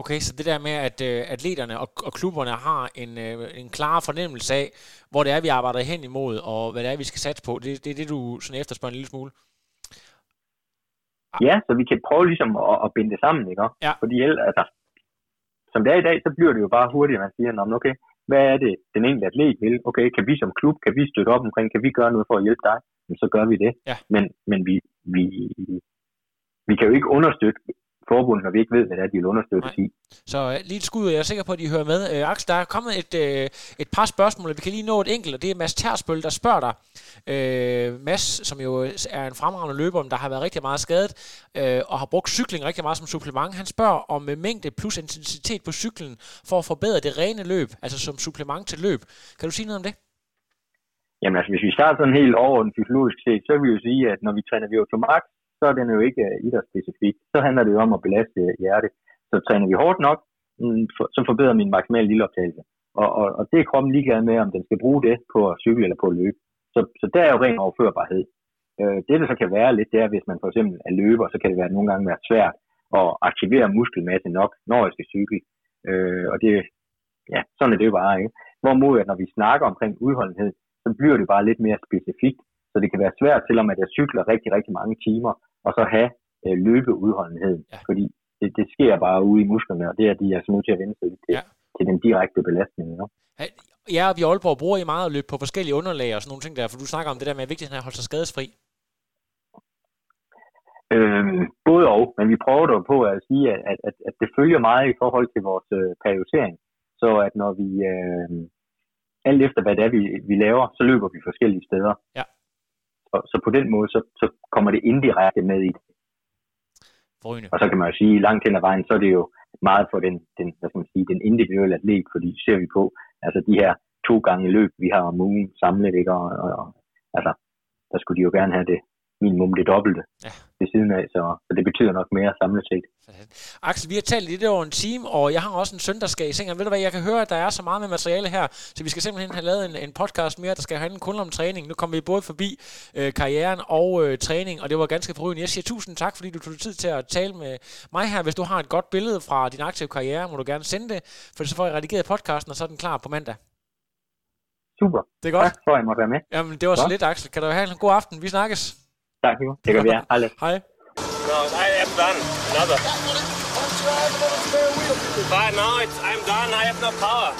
Okay, så det der med, at øh, atleterne og, og klubberne har en, øh, en klar fornemmelse af, hvor det er, vi arbejder hen imod, og hvad det er, vi skal satse på, det, det er det, du sådan efterspørger en lille smule? Ja, så vi kan prøve ligesom at, at binde det sammen, ikke? Ja. Fordi altså, som det er i dag, så bliver det jo bare hurtigt, at man siger, okay, hvad er det, den enkelte atlet vil? Okay, kan vi som klub, kan vi støtte op omkring, kan vi gøre noget for at hjælpe dig? så gør vi det. Ja. Men, men vi, vi, vi kan jo ikke understøtte forbundet, når vi ikke ved, hvad det er, de vil understøtte i. Så uh, lige et skud, og jeg er sikker på, at de hører med. Uh, Axel, der er kommet et, uh, et par spørgsmål, vi kan lige nå et enkelt, og det er Mads Tersbøl, der spørger dig. Uh, Mads, som jo er en fremragende løber, der har været rigtig meget skadet, uh, og har brugt cykling rigtig meget som supplement. Han spørger om uh, mængde plus intensitet på cyklen, for at forbedre det rene løb, altså som supplement til løb. Kan du sige noget om det? Jamen altså, hvis vi starter sådan helt overordnet fysiologisk set, så vil vi jo sige, at når vi træner VO2 max, så er den jo ikke øh, idrætsspecifik. Så handler det jo om at belaste hjertet. Så træner vi hårdt nok, mm, så forbedrer min maksimale lilleoptagelse. Og, og, og det er kroppen ligeglad med, om den skal bruge det på at cykle eller på at løbe. Så, så der er jo ren overførbarhed. Øh, det, der så kan være lidt, det er, hvis man for eksempel er løber, så kan det være nogle gange være svært at aktivere muskelmasse nok, når jeg skal cykle. Øh, og det, ja, sådan er det jo bare, ikke? Hvorimod, at når vi snakker omkring udholdenhed, så bliver det bare lidt mere specifikt. Så det kan være svært, selvom at jeg cykler rigtig, rigtig mange timer, og så have øh, løbeudholdenhed. Ja. Fordi det, det sker bare ude i musklerne, og det er de er så nødt til at vende sig til, ja. til den direkte belastning. Ja. Ja, og vi i Aalborg bruger I meget at løbe på forskellige underlag og sådan nogle ting der, for du snakker om det der med vigtigheden af at holde sig skadesfri. Øhm, både og, men vi prøver dog på at sige, at, at, at det følger meget i forhold til vores øh, periodisering. Så at når vi, øh, alt efter hvad det er, vi, vi laver, så løber vi forskellige steder. Ja. Så, så på den måde, så, så kommer det indirekte med i det. Forrygende. Og så kan man jo sige, langt hen ad vejen, så er det jo meget for den, den, hvad skal man sige, den individuelle atlet, fordi ser vi på, altså de her to gange løb, vi har om ugen samlet, ikke? Og, og, og, altså, der skulle de jo gerne have det minimum det dobbelte ja. ved siden af, så, så det betyder nok mere samlet set. Axel, vi har talt lidt over en time, og jeg har også en søn, der skal i seng. Ved du hvad, jeg kan høre, at der er så meget med materiale her, så vi skal simpelthen have lavet en, en podcast mere, der skal handle kun om træning. Nu kommer vi både forbi øh, karrieren og øh, træning, og det var ganske forrygende. Jeg siger tusind tak, fordi du tog tid til at tale med mig her. Hvis du har et godt billede fra din aktive karriere, må du gerne sende det, for så får jeg redigeret podcasten, og så er den klar på mandag. Super. Det er godt. Tak for, at jeg måtte være med. Jamen, det var så lidt, Axel. Kan du have en god aften? Vi snakkes. Det gør vi. Hej. Hej. No, I am done. Another. But no, it's, I'm done. I have no power.